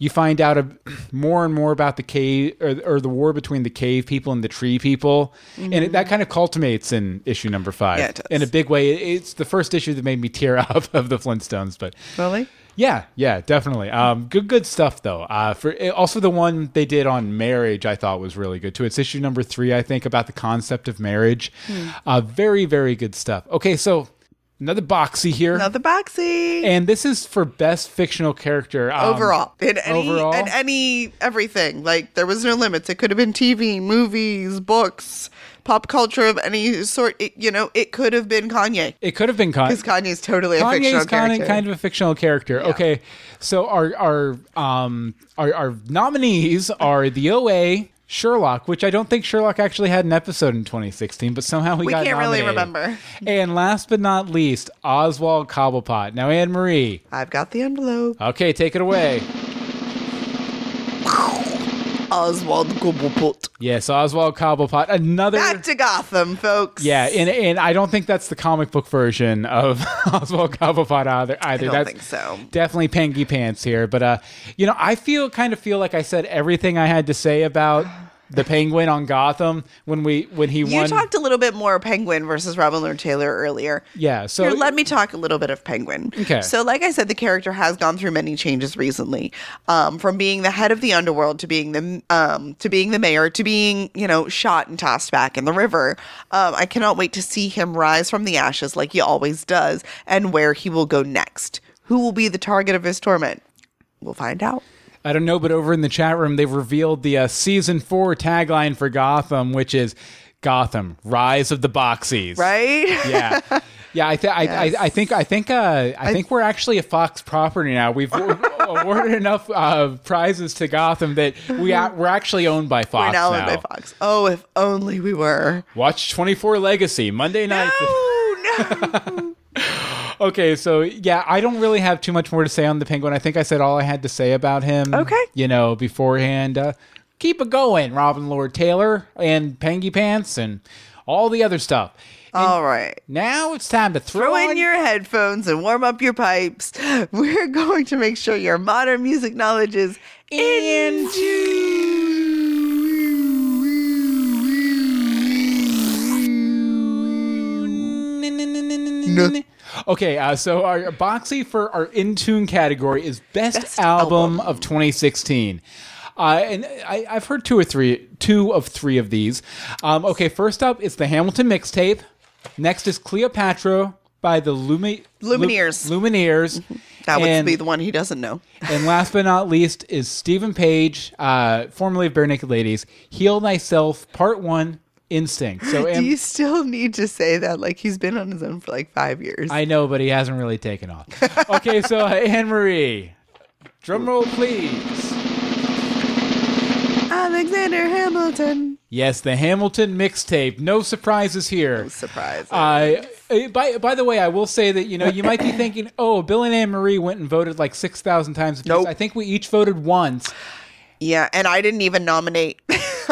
you find out a, more and more about the cave or, or the war between the cave people and the tree people, and it, that kind of culminates in issue number five Yeah, it does. in a big way. It- It's the first issue that made me tear up of the Flintstones, but. really? Yeah, yeah, definitely. Um, good, good stuff though. Uh, for also the one they did on marriage, I thought was really good too. It's issue number three, I think, about the concept of marriage. Uh, very, very good stuff. Okay, so another boxy here, Another boxy. and this is for best fictional character um, overall in any overall? in any everything like there was no limits it could have been tv movies books pop culture of any sort it, you know it could have been kanye It could have been Kanye because kanye's totally a Kanye fictional kind character kind of a fictional character. Okay, so our our um our, our nominees are the OA. Sherlock, which I don't think Sherlock actually had an episode in 2016, but somehow he We got can't really remember. And last but not least, Oswald Cobblepot. Now, Anne Marie. i've got the envelope Okay, take it away. oswald Cobblepot. yes, Oswald Cobblepot. Another. back to gotham folks yeah, and, and I don't think that's the comic book version of Oswald Cobblepot either. either. i don't that's think so definitely pangy pants here but uh you know i feel kind of feel like i said everything i had to say about the Penguin on Gotham when we when he You won. talked a little bit more Penguin versus Robin Lord Taylor earlier. yeah, so Here, let me talk a little bit of Penguin. Okay. So, like I said, the character has gone through many changes recently, um, from being the head of the underworld to being the um, to being the mayor to being you know shot and tossed back in the river. Um, I cannot wait to see him rise from the ashes like he always does, and where he will go next. Who will be the target of his torment? We'll find out. I don't know, but over in the chat room, they've revealed the uh, season four tagline for Gotham, which is Gotham: Rise of the Boxies. Right? Yeah. Yeah, I, th- I, Yes. I, I think I think uh, I, think we're actually a Fox property now. We've awarded enough uh, prizes to Gotham that we a- we're actually owned by Fox We're now now. owned by Fox. Oh, if only we were. Watch Twenty Four Legacy Monday night. Oh no! Okay, so yeah, I don't really have too much more to say on the Penguin. I think I said all I had to say about him. Okay. you know beforehand. Uh, keep it going, Robin Lord Taylor and Pangy Pants and all the other stuff. All right. Now it's time to throw, Throw on in your headphones and warm up your pipes. We're going to make sure your modern music knowledge is in into. Okay, uh, so our boxy for our in tune category is best, Best album, album. of 2016. Uh, and I, I've heard two or three, two of three of these. Um, okay, first up is the Hamilton mixtape. Next is Cleopatra by the Lumi- Lumineers. Lu- Lumineers. That would And- be the one he doesn't know. and last but not least is Steven Page, uh, formerly of Barenaked Ladies, Heal Thyself, Part One, Instinct. So Do you still need to say that? Like he's been on his own for like five years. I know, but he hasn't really taken off. Okay, so uh, Anne Marie, drum roll, please. Alexander Hamilton. Yes, the Hamilton mixtape. No surprises here. Surprise. I uh, by by the way, I will say that you know you might be thinking, oh, Bill and Anne Marie went and voted like six thousand times. Nope. I think we each voted once. yeah, and I didn't even nominate.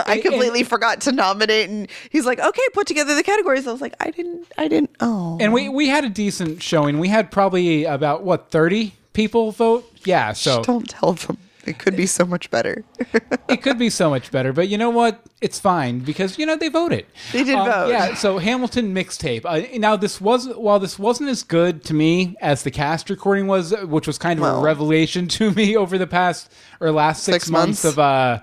I And- completely forgot to nominate, and he's like, "Okay, put together the categories." I was like, "I didn't, I didn't." Oh, And we we had a decent showing. We had probably about what thirty people vote. Yeah, so don't tell them. It could be so much better. it could be so much better, but you know what? It's fine because you know they voted. They did vote. Yeah. So Hamilton mixtape. Uh, now this was while this wasn't as good to me as the cast recording was, which was kind of a revelation to me over the past or last six, Six months. months. of uh,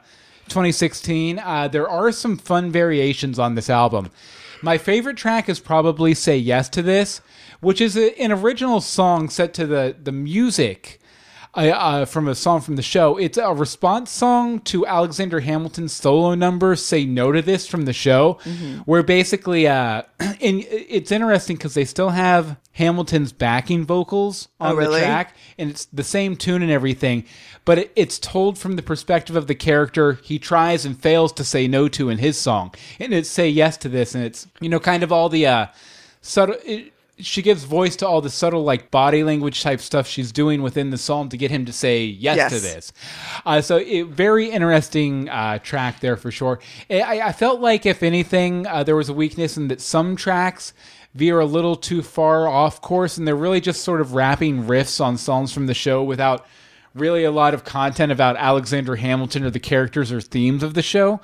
2016. Uh, there are some fun variations on this album. My favorite track is probably "Say Yes to This," which is a, an original song set to the the music uh, uh, from a song from the show. It's a response song to Alexander Hamilton's solo number "Say No to This" from the show, where basically, uh, and it's interesting because they still have Hamilton's backing vocals on Oh, really? the track, and it's the same tune and everything, but it, it's told from the perspective of the character he tries and fails to say no to in his song, and it's "Say Yes to This," and it's you know kind of all the uh, subtle. It, she gives voice to all the subtle like body language type stuff she's doing within the song to get him to say yes, Yes. to this. Uh, so it, very interesting uh, track there for sure. I- I, I felt like if anything, uh, there was a weakness in that some tracks veer a little too far off course, and they're really just sort of rapping riffs on songs from the show without really a lot of content about Alexander Hamilton or the characters or themes of the show.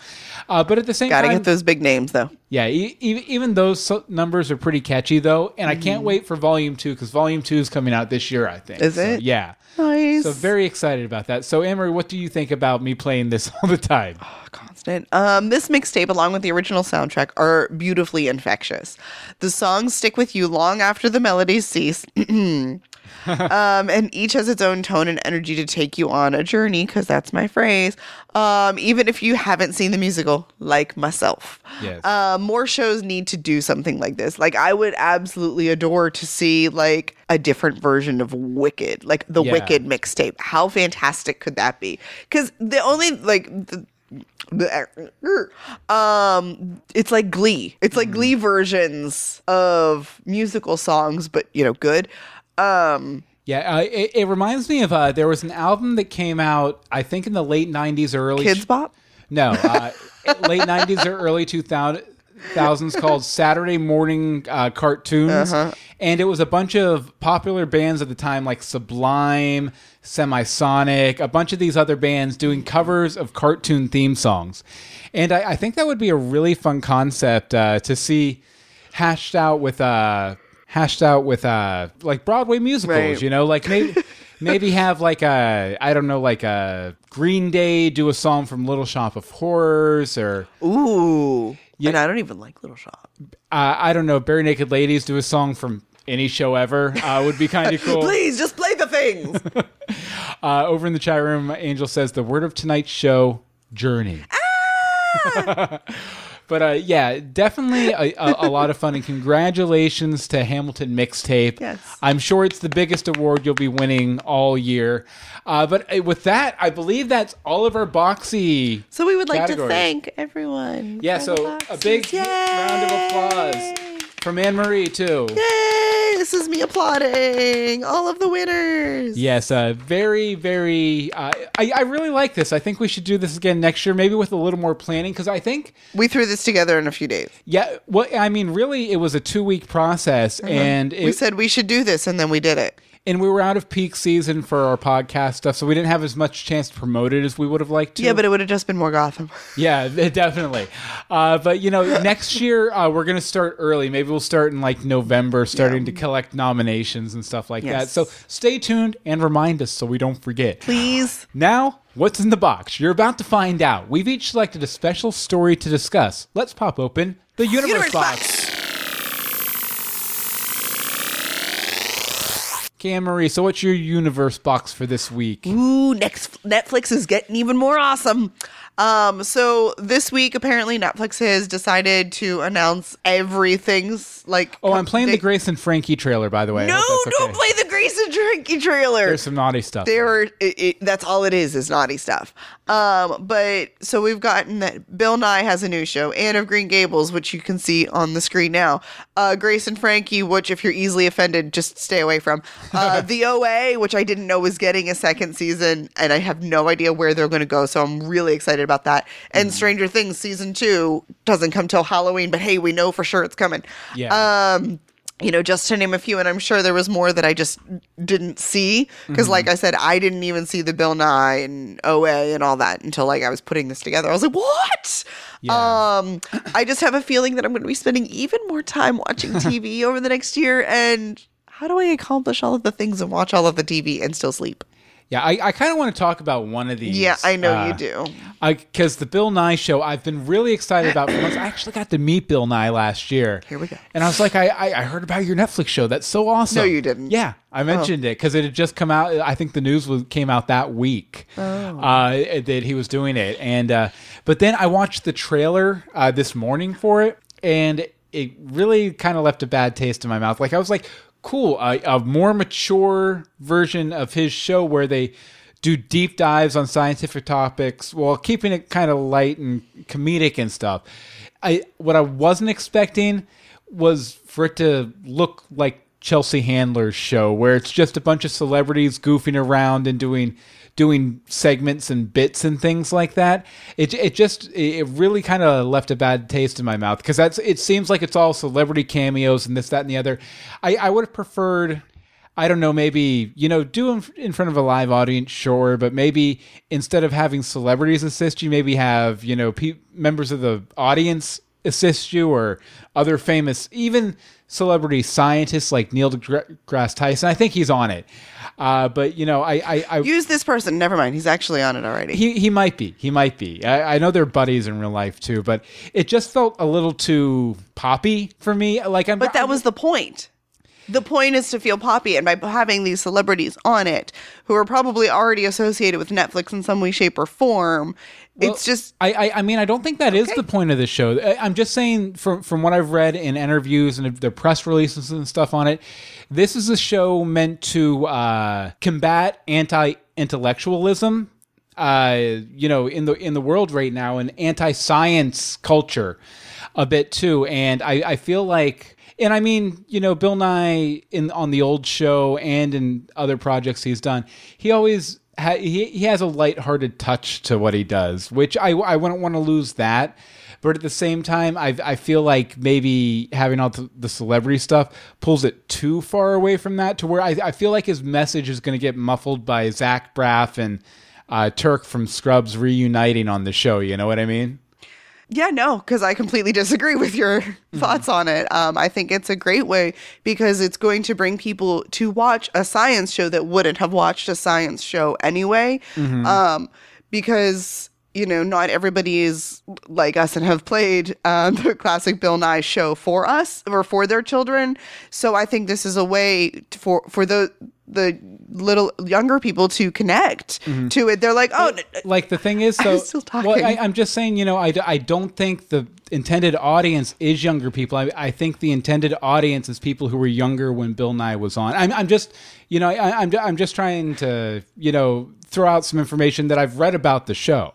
Uh, but at the same Got to time, get those big names though. yeah, e- even those so- numbers are pretty catchy though, and I Mm-hmm. can't wait for Volume Two because Volume Two is coming out this year. I think. Is So, it? Yeah. Nice. So very excited about that. So Emery, what do you think about me playing this all the time? constant. Um, this mixtape, along with the original soundtrack, are beautifully infectious. The songs stick with you long after the melodies cease. um, and each has its own tone and energy to take you on a journey, because that's my phrase. Um, even if you haven't seen the musical, like myself. Yes. Uh, more shows need to do something like this. Like, I would absolutely adore to see like a different version of Wicked, like the Yeah. Wicked mixtape. How fantastic could that be? Because the only like the, um it's like glee it's like glee versions of musical songs but you know good um Yeah, uh, it, it reminds me of uh, there was an album that came out I think in the late '90s or early Kidz Bop No, uh, late '90s or early 2000s called Saturday Morning uh, Cartoons. And it was a bunch of popular bands at the time like Sublime, Semisonic, a bunch of these other bands doing covers of cartoon theme songs. And I, I think that would be a really fun concept uh, to see hashed out with uh hashed out with uh like Broadway musicals, Right. you know, like maybe maybe have like a I don't know like a Green Day do a song from Little Shop of Horrors or Ooh. And I don't even like Little Shop. uh, I don't know Barenaked Ladies do a song from any show ever uh, would be kind of cool. Please just play the things. Uh, over in the chat room, Angel says the word of tonight's show journey. But uh, yeah, definitely a, a, a lot of fun, and congratulations to Hamilton Mixtape. Yes. I'm sure it's the biggest award you'll be winning all year. Uh, but uh, with that, I believe that's all of our boxy. so we would like Categories. to thank everyone. Yeah, so a big Yay! round of applause from Anne Marie too. Yay! This is me applauding all of the winners. Yes, uh, very, very. Uh, I, I really like this. I think we should do this again next year, maybe with a little more planning, because I think, We threw this together in a few days. yeah, well, I mean, really, it was a two week process, and Uh-huh. we said we should do this, and then we did it. And we were out of peak season for our podcast stuff, so we didn't have as much chance to promote it as we would have liked to. Yeah, but it would have just been more Gotham. Yeah, definitely. Uh, but you know, next year uh, we're gonna start early. Maybe we'll start in like November, starting to collect nominations and stuff like that. So stay tuned and remind us so we don't forget. Please. Now, what's in the box? You're about to find out. We've each selected a special story to discuss. Let's pop open the universe, Universe box. box. Cam Marie, so what's your universe box for this week? Ooh, next Netflix is getting even more awesome. Um, so this week apparently Netflix has decided to announce everything's like. Oh, I'm playing they- the Grace and Frankie trailer, by the way. No, don't okay. play the Grace and Frankie trailer. There's some naughty stuff. there it, it, that's all it is is naughty stuff um but so we've gotten that bill nye has a new show anne of green gables which you can see on the screen now uh grace and frankie which if you're easily offended just stay away from uh the oa which i didn't know was getting a second season and i have no idea where they're going to go so i'm really excited about that and stranger things season two doesn't come till halloween but hey we know for sure it's coming Yeah. um you know, just to name a few, and I'm sure there was more that I just didn't see because, like I said, I didn't even see the Bill Nye and OA and all that until like I was putting this together. I was like, "What?" Yeah. Um, I just have a feeling that I'm going to be spending even more time watching TV over the next year. And how do I accomplish all of the things and watch all of the TV and still sleep? Yeah, I, I kind of want to talk about one of these. Yeah, I know uh, you do. Because the Bill Nye show, I've been really excited about. For months. I actually got to meet Bill Nye last year. Here we go. And I was like, I, I, I heard about your Netflix show. That's so awesome. No, you didn't. Oh. Yeah, I mentioned it because it had just come out. I think the news was, came out that week Oh. uh, that he was doing it. And uh, but then I watched the trailer uh, this morning for it, and it really kind of left a bad taste in my mouth. Like I was like, cool, a, a more mature version of his show where they do deep dives on scientific topics while keeping it kind of light and comedic and stuff. I what I wasn't expecting was for it to look like Chelsea Handler's show where it's just a bunch of celebrities goofing around and doing doing segments and bits and things like that. It it just it really kind of left a bad taste in my mouth because that's it seems like it's all celebrity cameos and this that and the other. I I would have preferred I don't know, maybe, you know, do them in front of a live audience, sure, but maybe instead of having celebrities assist you, maybe have, you know, pe- members of the audience assist you or other famous, even celebrity scientists like Neil deGrasse Tyson. I think he's on it. Uh, but, you know, I, I, I Use this person. Never mind. He's actually on it already. he he might be. He might be. I, I know they're buddies in real life too, but it just felt a little too poppy for me. Like I'm But that was the point. The point is to feel poppy, and by having these celebrities on it who are probably already associated with Netflix in some way, shape, or form, it's just I, I I mean I don't think that is Okay. the point of the show. I- I'm just saying from from what I've read in interviews and the press releases and stuff on it, this is a show meant to uh, combat anti intellectualism. Uh, you know, in the in the world right now, and anti science culture, a bit too. And I I feel like. And I mean, you know, Bill Nye in on the old show and in other projects he's done, he always ha- he he has a lighthearted touch to what he does, which I I wouldn't want to lose that. but at the same time, I I feel like maybe having all the, celebrity stuff pulls it too far away from that to where I, I feel like his message is going to get muffled by Zach Braff and uh, Turk from Scrubs reuniting on the show. You know what I mean? Yeah, no, because I completely disagree with your thoughts on it. Um, I think it's a great way because it's going to bring people to watch a science show that wouldn't have watched a science show anyway. Um, because you know, not everybody is like us and have played um, the classic Bill Nye show for us or for their children. So I think this is a way to- for for the the little younger people to connect mm-hmm. to it. They're like, oh, like the thing is so I'm still talking. well I, i'm just saying you know I, I don't think the intended audience is younger people I, I think the intended audience is people who were younger when bill nye was on i'm, I'm just you know I, I'm, I'm just trying to you know throw out some information that i've read about the show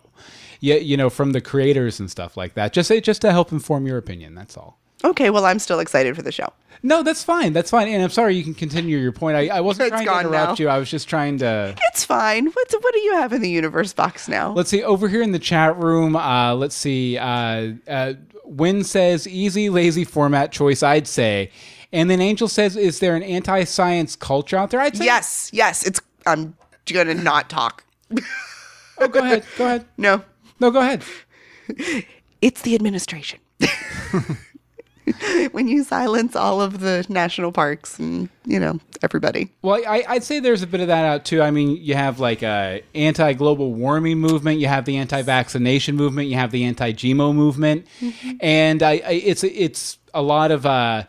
yeah you know from the creators and stuff like that just just to help inform your opinion that's all okay, well, I'm still excited for the show. No that's fine that's fine and i'm sorry you can continue your point i, I wasn't It's trying to gone interrupt now. you i was just trying to It's fine. What what do you have in the universe box now? Let's see over here in the chat room. Uh, let's see. Uh, uh, Win says easy, lazy format choice. I'd say, and then Angel says, "Is there an anti-science culture out there?" I'd say, yes, yes. It's. I'm gonna not talk. Oh, go ahead. Go ahead. No, No, go ahead. it's the administration. when you silence all of the national parks and you know everybody. Well, I, I'd say there's a bit of that out too. I mean, you have like a anti-global warming movement, you have the anti-vaccination movement, you have the anti-GMO movement, and I, I it's it's a lot of uh,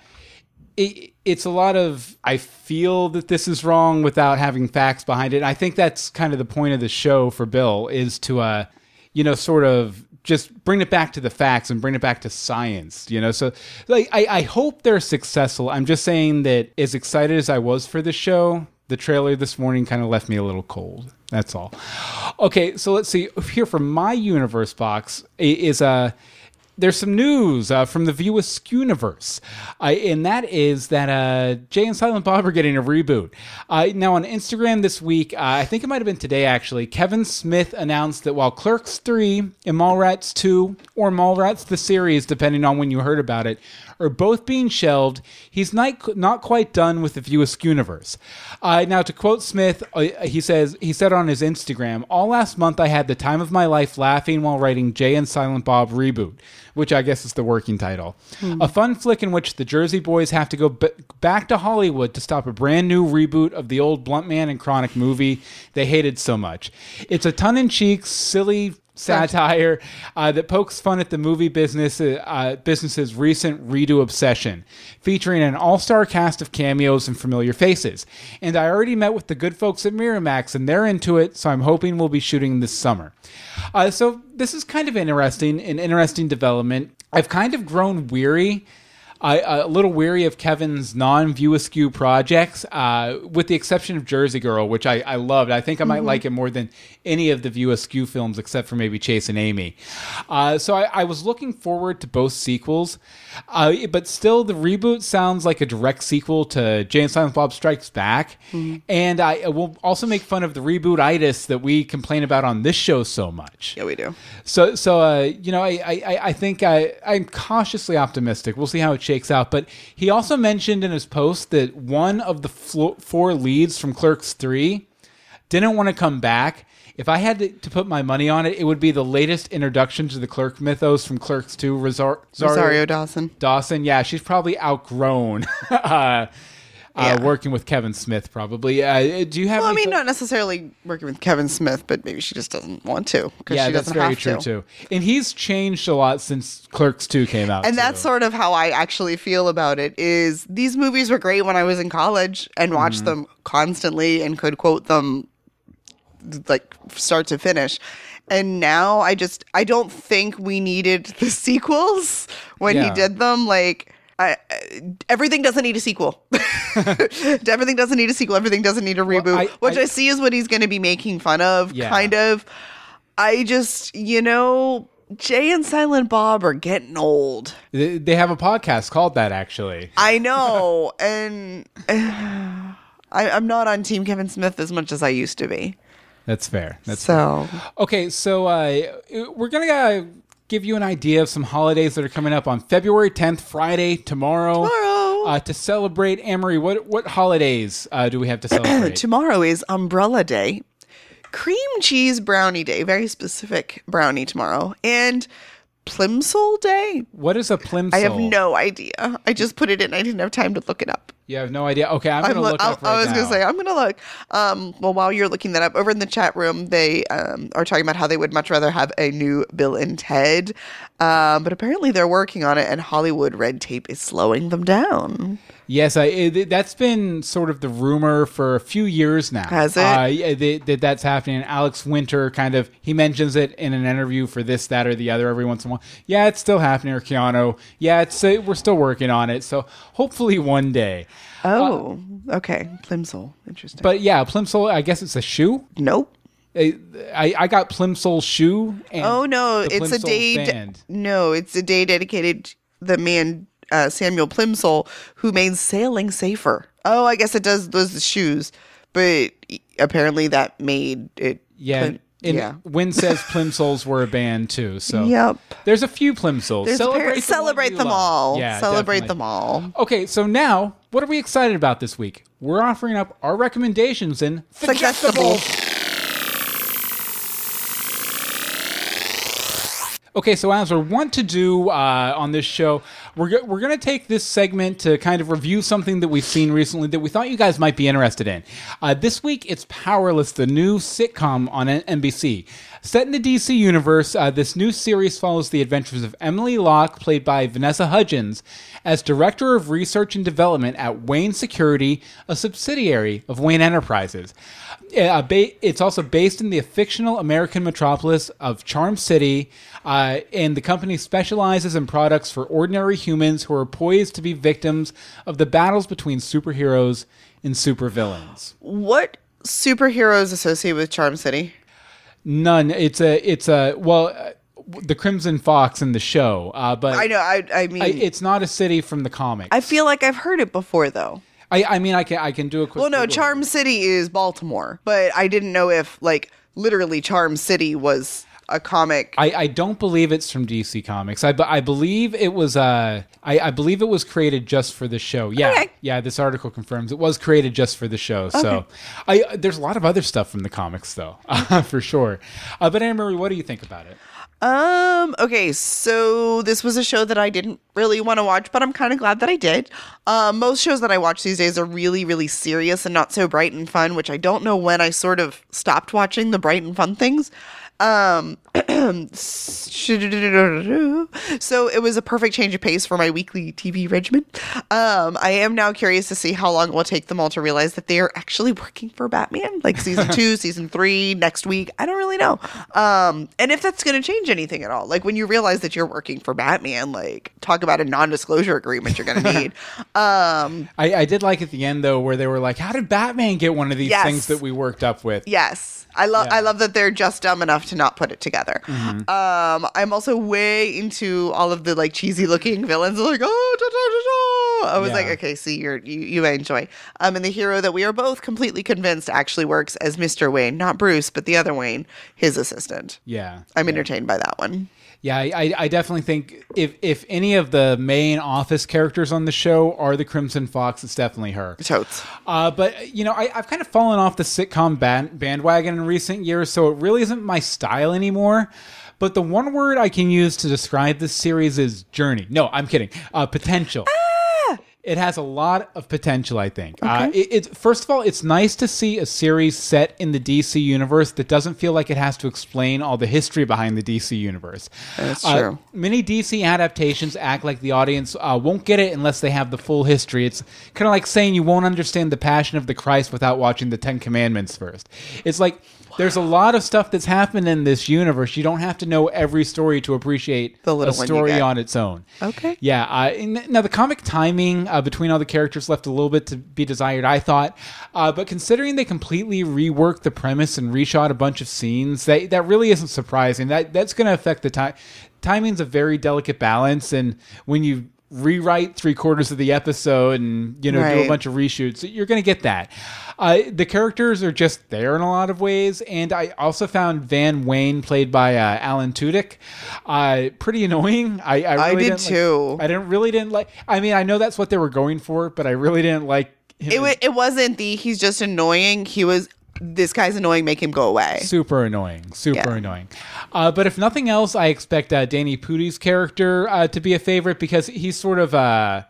it, it's a lot of I feel that this is wrong without having facts behind it. I think that's kind of the point of the show for Bill is to uh, you know, sort of just bring it back to the facts and bring it back to science, you know. So like I, I hope they're successful. I'm just saying that as excited as I was for the show, the trailer this morning kind of left me a little cold. That's all. Okay, so let's see. Here for my universe box is a there's some news uh, from the View Askew universe, uh, and that is that uh, Jay and Silent Bob are getting a reboot. Uh, now on Instagram this week, uh, I think it might have been today actually, Kevin Smith announced that while Clerks 3 and Mallrats 2, or Mallrats the series, depending on when you heard about it, are both being shelved, he's not, not quite done with the View Askew universe. Uh, now, to quote Smith, uh, he says he said on his Instagram, "All last month I had the time of my life laughing while writing Jay and Silent Bob reboot." Which I guess is the working title. A fun flick in which the Jersey Boys have to go b- back to Hollywood to stop a brand new reboot of the old Bluntman and Chronic movie they hated so much. It's a tongue in cheek, silly satire uh, that pokes fun at the movie business uh, business's recent redo obsession, featuring an all-star cast of cameos and familiar faces. And I already met with the good folks at Miramax, and they're into it, so I'm hoping we'll be shooting this summer. Uh, so this is kind of interesting, an interesting development. I've kind of grown weary I, a little weary of Kevin's non-view askew projects, uh, with the exception of Jersey Girl, which I, I loved. I think I might like it more than any of the view askew films, except for maybe Chasing Amy. Uh, so I, I was looking forward to both sequels, uh, but still, the reboot sounds like a direct sequel to Jay and Silent Bob Strikes Back, and I will also make fun of the rebootitis that we complain about on this show so much. Yeah, we do. So, so uh, you know, I, I, I think I, I'm cautiously optimistic. We'll see how it shakes out. But he also mentioned in his post that one of the four leads from Clerks Three didn't want to come back. If I had to, to put my money on it, it would be the latest introduction to the Clerk mythos from Clerks Two, Rosar- Rosario Dawson. Dawson. Yeah, she's probably outgrown. uh, Yeah. uh, working with Kevin Smith, probably. Uh, do you have? Well, I mean, thought- not necessarily working with Kevin Smith, but maybe she just doesn't want to yeah, she that's doesn't very have true to. too. And he's changed a lot since Clerks Two came out. And too. that's sort of how I actually feel about it is these movies were great when I was in college and watched Mm-hmm. them constantly and could quote them like start to finish. And now I just I don't think we needed the sequels when he did them like I, everything doesn't need a sequel. everything doesn't need a sequel. Everything doesn't need a reboot, I- which I, I- see is what he's going to be making fun of, Yeah. kind of. I just, you know, Jay and Silent Bob are getting old. They have a podcast called that actually. I know, and I, I'm not on Team Kevin Smith as much as I used to be. That's fair. That's So okay. So uh, we're gonna uh, give you an idea of some holidays that are coming up on February 10th, Friday, tomorrow. Tomorrow. Uh, to celebrate, Anne Marie, what what holidays uh, do we have to celebrate? Tomorrow is Umbrella Day, Cream Cheese Brownie Day, very specific brownie tomorrow, and Plimsoll Day. what is a plimsoll? I have no idea. I just put it in. I didn't have time to look it up. You have no idea. Okay, I'm I'm gonna lo- look I, up right I was now. gonna say I'm gonna look. Um, well, while you're looking that up, over in the chat room, they um, are talking about how they would much rather have a new Bill and Ted, um, but apparently they're working on it, and Hollywood red tape is slowing them down. Yes, I, it, that's been sort of the rumor for a few years now. Has it? Uh, that that's happening. Alex Winter kind of he mentions it in an interview for this, that, or the other every once in a while. Yeah, it's still happening. Or Keanu. Yeah, it's uh, we're still working on it. So hopefully one day. Oh, okay, Plimsoll, interesting. But yeah, Plimsoll. I guess it's a shoe. nope. I I, I got Plimsoll shoe. And Oh no, the it's a Plimsoll day. de- band. no, it's a day dedicated to the man uh, Samuel Plimsoll who made sailing safer. Oh, I guess it does those the shoes, but apparently that made it. Yeah. And yeah. Win says Plimsolls were a band too. So Yep. there's a few Plimsolls. There's celebrate, par- the celebrate them all. Yeah, celebrate definitely. them all. Okay, so now what are we excited about this week? We're offering up our recommendations in Suggestible. Okay, so as we want to do uh, on this show, we're go- we're to take this segment to kind of review something that we've seen recently that we thought you guys might be interested in. Uh, this week, it's Powerless, the new sitcom on NBC. Set in the DC universe, uh, this new series follows the adventures of Emily Locke, played by Vanessa Hudgens, as director of research and development at Wayne Security, a subsidiary of Wayne Enterprises. Uh, it's also based in the fictional American metropolis of Charm City, uh, and the company specializes in products for ordinary humans who are poised to be victims of the battles between superheroes and supervillains. What superheroes associate with Charm City? None. It's a. It's a. Well, uh, the Crimson Fox in the show, uh, but I know. I. I mean, I- it's not a city from the comics. I feel like I've heard it before, though. I, I mean, I can. I can do a quick. Well, no, Google. Charm City is Baltimore, but I didn't know if like literally Charm City was a comic. I, I don't believe it's from DC Comics. I, I believe it was uh I, I believe it was created just for the show. Yeah, Okay. yeah. This article confirms it was created just for the show. So, I there's a lot of other stuff from the comics though, for sure. Uh, but Anne Marie, what do you think about it? Um, okay, so this was a show that I didn't really want to watch, but I'm kind of glad that I did. Um, most shows that I watch these days are really, really serious and not so bright and fun, which I don't know when I sort of stopped watching the bright and fun things. Um, so it was a perfect change of pace for my weekly TV regimen. Um, I am now curious to see how long it will take them all to realize that they are actually working for Batman, like season two, season three, next week. I don't really know. Um, and if that's going to change anything at all, like when you realize that you're working for Batman, like talk about a non-disclosure agreement you're going to need. Um, I, I did like at the end though, where they were like, "How did Batman get one of these Yes. things that we worked up with?" Yes. I love Yeah. I love that they're just dumb enough to not put it together. Um, I'm also way into all of the like cheesy looking villains. Like oh, da, da, da. I was Yeah. like, okay, see, you're you you may enjoy. Um, and the hero that we are both completely convinced actually works as Mr. Wayne, not Bruce, but the other Wayne, his assistant. Yeah, I'm entertained by that one. Yeah, I, I- definitely think if if any of the main office characters on the show are the Crimson Fox, it's definitely her. Totes. Uh, but you know, I, I've kind of fallen off the sitcom band, bandwagon in recent years, so it really isn't my style anymore. But the one word I can use to describe this series is journey. No, I'm kidding. Uh, potential. It has a lot of potential, I think. Uh, it, it's first of all, it's nice to see a series set in the DC universe that doesn't feel like it has to explain all the history behind the DC universe. That's Uh, true. many DC adaptations act like the audience uh, won't get it unless they have the full history. It's kind of like saying you won't understand the Passion of the Christ without watching the Ten Commandments first. It's like there's a lot of stuff that's happened in this universe. You don't have to know every story to appreciate The little a story on its own. Okay. Yeah. Uh, now the comic timing uh, between all the characters left a little bit to be desired, I thought. Uh, but considering they completely reworked the premise and reshot a bunch of scenes, that that really isn't surprising. That that's going to affect the time. Timing's a very delicate balance, and when you rewrite three quarters of the episode and you know do a bunch of reshoots. You're going to get that. Uh, the characters are just there in a lot of ways, and I also found Van Wayne, played by uh, Alan Tudyk, uh, pretty annoying. I, I, I really did didn't like- too. I didn't really didn't like. I mean, I know that's what they were going for, but I really didn't like. Him It, it wasn't the he's just annoying. He was this guy's annoying. Make him go away. super annoying super Yeah. annoying uh, but if nothing else i expect uh, danny Pudi's character uh, to be a favorite because he's sort of uh,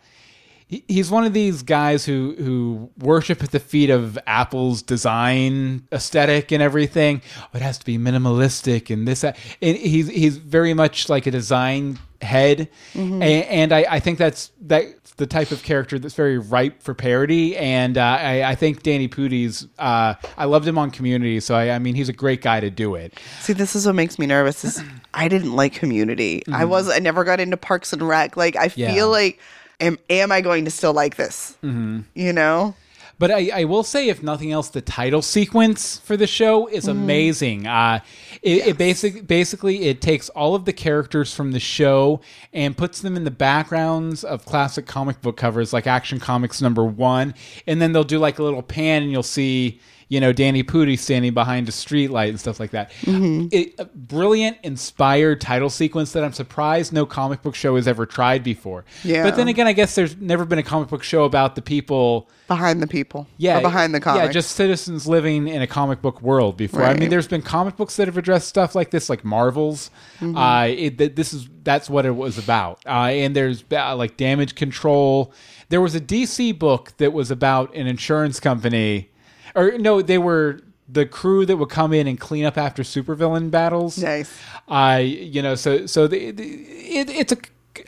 he's one of these guys who who worship at the feet of apple's design aesthetic and everything oh, it has to be minimalistic and this that. and he's he's very much like a design head Mm-hmm. A- and, I, I think that's that's the type of character that's very ripe for parody and uh, I, I think danny Pudi's uh, i loved him on community so I, I mean he's a great guy to do it See, this is what makes me nervous. Is I didn't like Community. I was. I never got into Parks and Rec. Like I Mm-hmm. Yeah. feel like, am am I going to still like this? Mm-hmm. You know. But I, I will say, if nothing else, the title sequence for the show is amazing. Uh, it, it basic, basically it takes all of the characters from the show and puts them in the backgrounds of classic comic book covers, like Action Comics number one, and then they'll do like a little pan, and you'll see. You know, Danny Pudi standing behind a streetlight and stuff like that. It, a brilliant, inspired title sequence that I'm surprised no comic book show has ever tried before. Yeah. But then again, I guess there's never been a comic book show about the people Behind the people. yeah, Or behind the comics. Yeah, just citizens living in a comic book world before. I mean, there's been comic books that have addressed stuff like this, like Marvels. Mm-hmm. Uh, it, th- this is that's what it was about. Uh, and there's uh, like damage control. There was a DC book that was about an insurance company, or no, they were the crew that would come in and clean up after supervillain battles. Nice. Uh, you know, so so the, the, it, it's a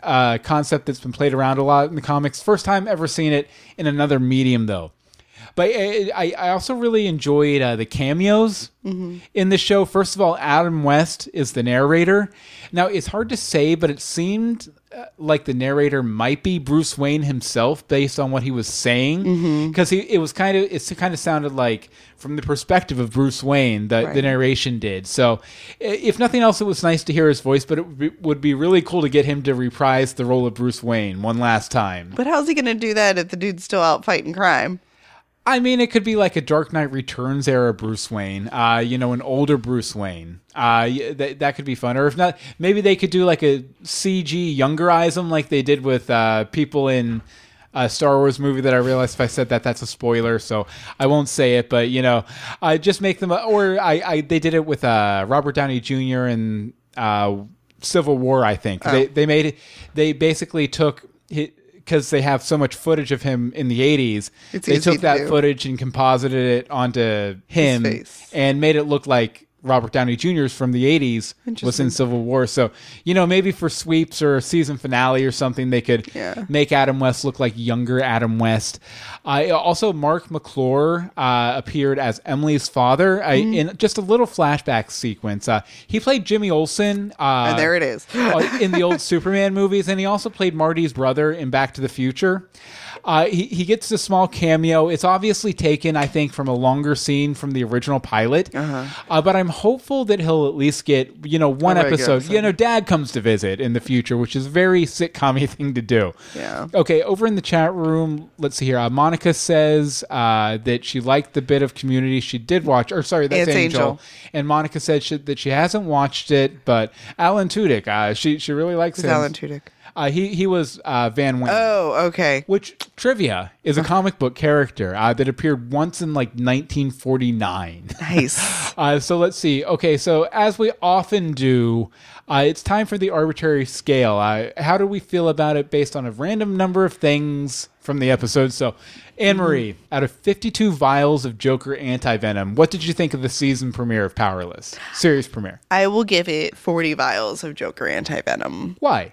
uh, concept that's been played around a lot in the comics. First time ever seeing it in another medium, though. But I, I I also really enjoyed uh, the cameos in the show. First of all, Adam West is the narrator. Now it's hard to say, but it seemed uh, like the narrator might be Bruce Wayne himself, based on what he was saying, mm-hmm. because he it was kind of it kind of sounded like from the perspective of Bruce Wayne the, the narration did. So, if nothing else, it was nice to hear his voice, but it would be really cool to get him to reprise the role of Bruce Wayne one last time. But how's he going to do that if the dude's still out fighting crime? I mean, it could be like a Dark Knight Returns era Bruce Wayne, uh, you know, an older Bruce Wayne. Uh, that that could be fun. Or if not, maybe they could do like a CG youngerize him like they did with uh, people in a Star Wars movie that I realized if I said that, that's a spoiler, so I won't say it. But you know, I just make them. Or I, I they did it with uh, Robert Downey Jr. and uh, Civil War. I think they they made it. They basically took. Because they have so much footage of him in the 80s, It's they took to that do. footage and composited it onto him and made it look like Robert Downey Jr.'s from the 80s was in Civil War. So, you know, maybe for sweeps or a season finale or something, they could Yeah. make Adam West look like younger Adam West. Uh, also, Marc McClure uh, appeared as Emily's father uh, Mm-hmm. in just a little flashback sequence. Uh, he played Jimmy Olsen. Uh, And there it is. uh, in the old Superman movies, and he also played Marty's brother in Back to the Future. Uh, he, he gets a small cameo. It's obviously taken, I think, from a longer scene from the original pilot. uh but I'm hopeful that he'll at least get, you know, one episode. You know, Dad comes to visit in the future, which is a very sitcom thing to do. Yeah. Okay, over in the chat room, let's see here. Uh, Monica says uh, that she liked the bit of Community she did watch. Or sorry, that's Angel. Angel. And Monica said she, that she hasn't watched it, but Alan Tudyk, uh, she she really likes Who's him. Alan Tudyk? Uh, he he was uh, Van Wayne. Oh, okay. which trivia is a comic book character uh, that appeared once in like 1949. Nice. Uh, so let's see. Okay, so as we often do, uh, it's time for the arbitrary scale. Uh, how do we feel about it based on a random number of things from the episode? So, Anne Marie, out of 52 vials of Joker anti venom, what did you think of the season premiere of Powerless? Series premiere. I will give it 40 vials of Joker anti venom. Why?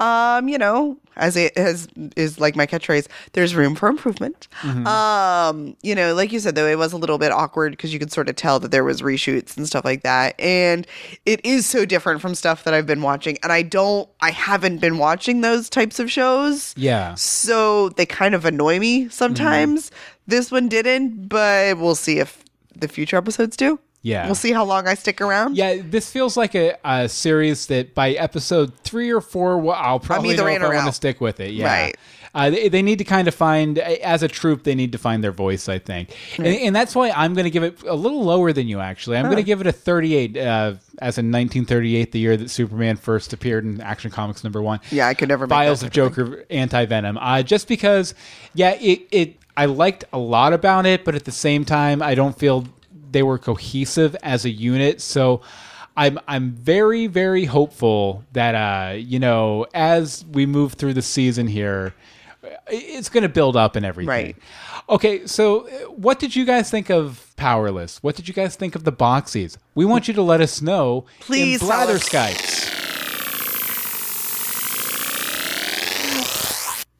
Um, you know, as it has is like my catchphrase, there's room for improvement. Um, you know, like you said though, it was a little bit awkward because you could sort of tell that there was reshoots and stuff like that. And it is so different from stuff that I've been watching. And I don't I haven't been watching those types of shows. Yeah. So they kind of annoy me sometimes. This one didn't, but we'll see if the future episodes do. Yeah. We'll see how long I stick around. Yeah, this feels like a, a series that by episode three or four, well, I'll probably know if I want to stick with it. Yeah. Right. Uh, they, they need to kind of find, as a troupe, they need to find their voice, I think. And, and that's why I'm going to give it a little lower than you, actually. I'm going to give it a 38, uh, as in 1938, the year that Superman first appeared in Action Comics number one. Yeah, I could never make Vials that of of Joker anti Venom. Uh, just because, yeah, it, it I liked a lot about it, but at the same time, I don't feel they were cohesive as a unit. So I'm I'm very very hopeful that uh you know as we move through the season here, it's going to build up and everything. Right. Okay, so uh, what did you guys think of Powerless? What did you guys think of the Boxies? We want you to let us know Please in us. Skypes.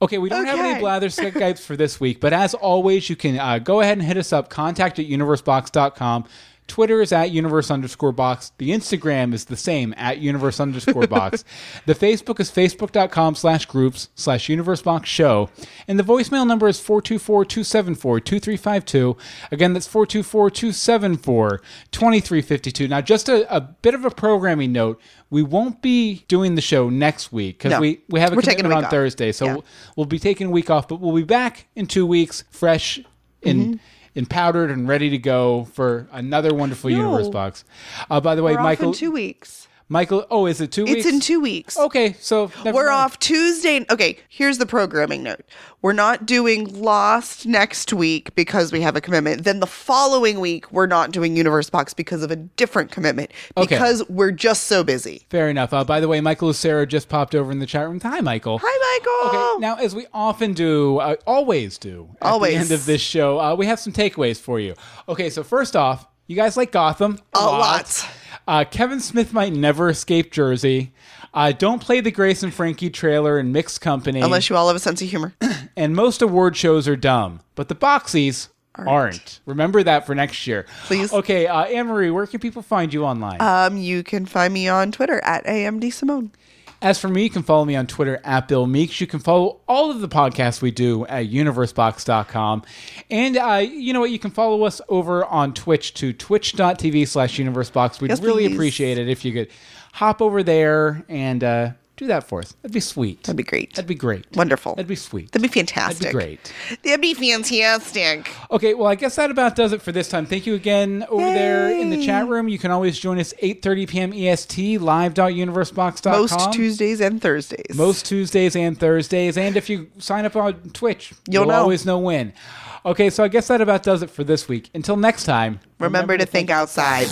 Okay, we don't have any Okay. blather Skypes for this week, but as always, you can uh, go ahead and hit us up. Contact at universebox.com. Twitter is at universe underscore box. The Instagram is the same at universe underscore box. The Facebook is facebook.com slash groups slash universe box show. And the voicemail number is 424 274 2352. Again, that's 424 274 2352. Now, just a, a bit of a programming note. We won't be doing the show next week because No. we, we have a We're taking a on off. Thursday. So Yeah. we'll, we'll be taking a week off, but we'll be back in two weeks, fresh and mm-hmm. And powdered and ready to go for another wonderful universe box. Uh, by the way, We're Michael, two weeks. Michael, oh, is it two It's weeks? in two weeks. Okay, so We're off Tuesday. Okay, here's the programming note. We're not doing Lost next week because we have a commitment. Then the following week, we're not doing Universe Box because of a different commitment Okay. because we're just so busy. Fair enough. Uh, by the way, Michael Lucero just popped over in the chat room. Hi, Michael. Hi, Michael. Okay, now as we often do, uh, always do, at Always. the end of this show, uh, we have some takeaways for you. Okay, so first off, you guys like Gotham A lot. Uh, Kevin Smith might never escape Jersey. Uh, don't play the Grace and Frankie trailer in mixed company. Unless you all have a sense of humor. and most award shows are dumb, but the Boxies aren't. Remember that for next year, Please. Okay, uh, Anne Marie, where can people find you online? um, you can find me on Twitter at AMD Simone. As for me, you can follow me on Twitter at Bill Meeks. You can follow all of the podcasts we do at universebox.com. And uh, you know what? You can follow us over on Twitch to twitch.tv slash universebox. We'd Yes, really please. appreciate it if you could hop over there and uh, do that for us. That'd be sweet. That'd be great. That'd be great. Wonderful. That'd be sweet. That'd be fantastic. That'd be great. That'd be fantastic. Okay, well, I guess that about does it for this time. Thank you again over there in the chat room. You can always join us 8.30 p.m. EST, live.universebox.com. Most Tuesdays and Thursdays. Most Tuesdays and Thursdays. And if you sign up on Twitch, You'll you'll, know. always know when. Okay, so I guess that about does it for this week. Until next time, Remember to think outside.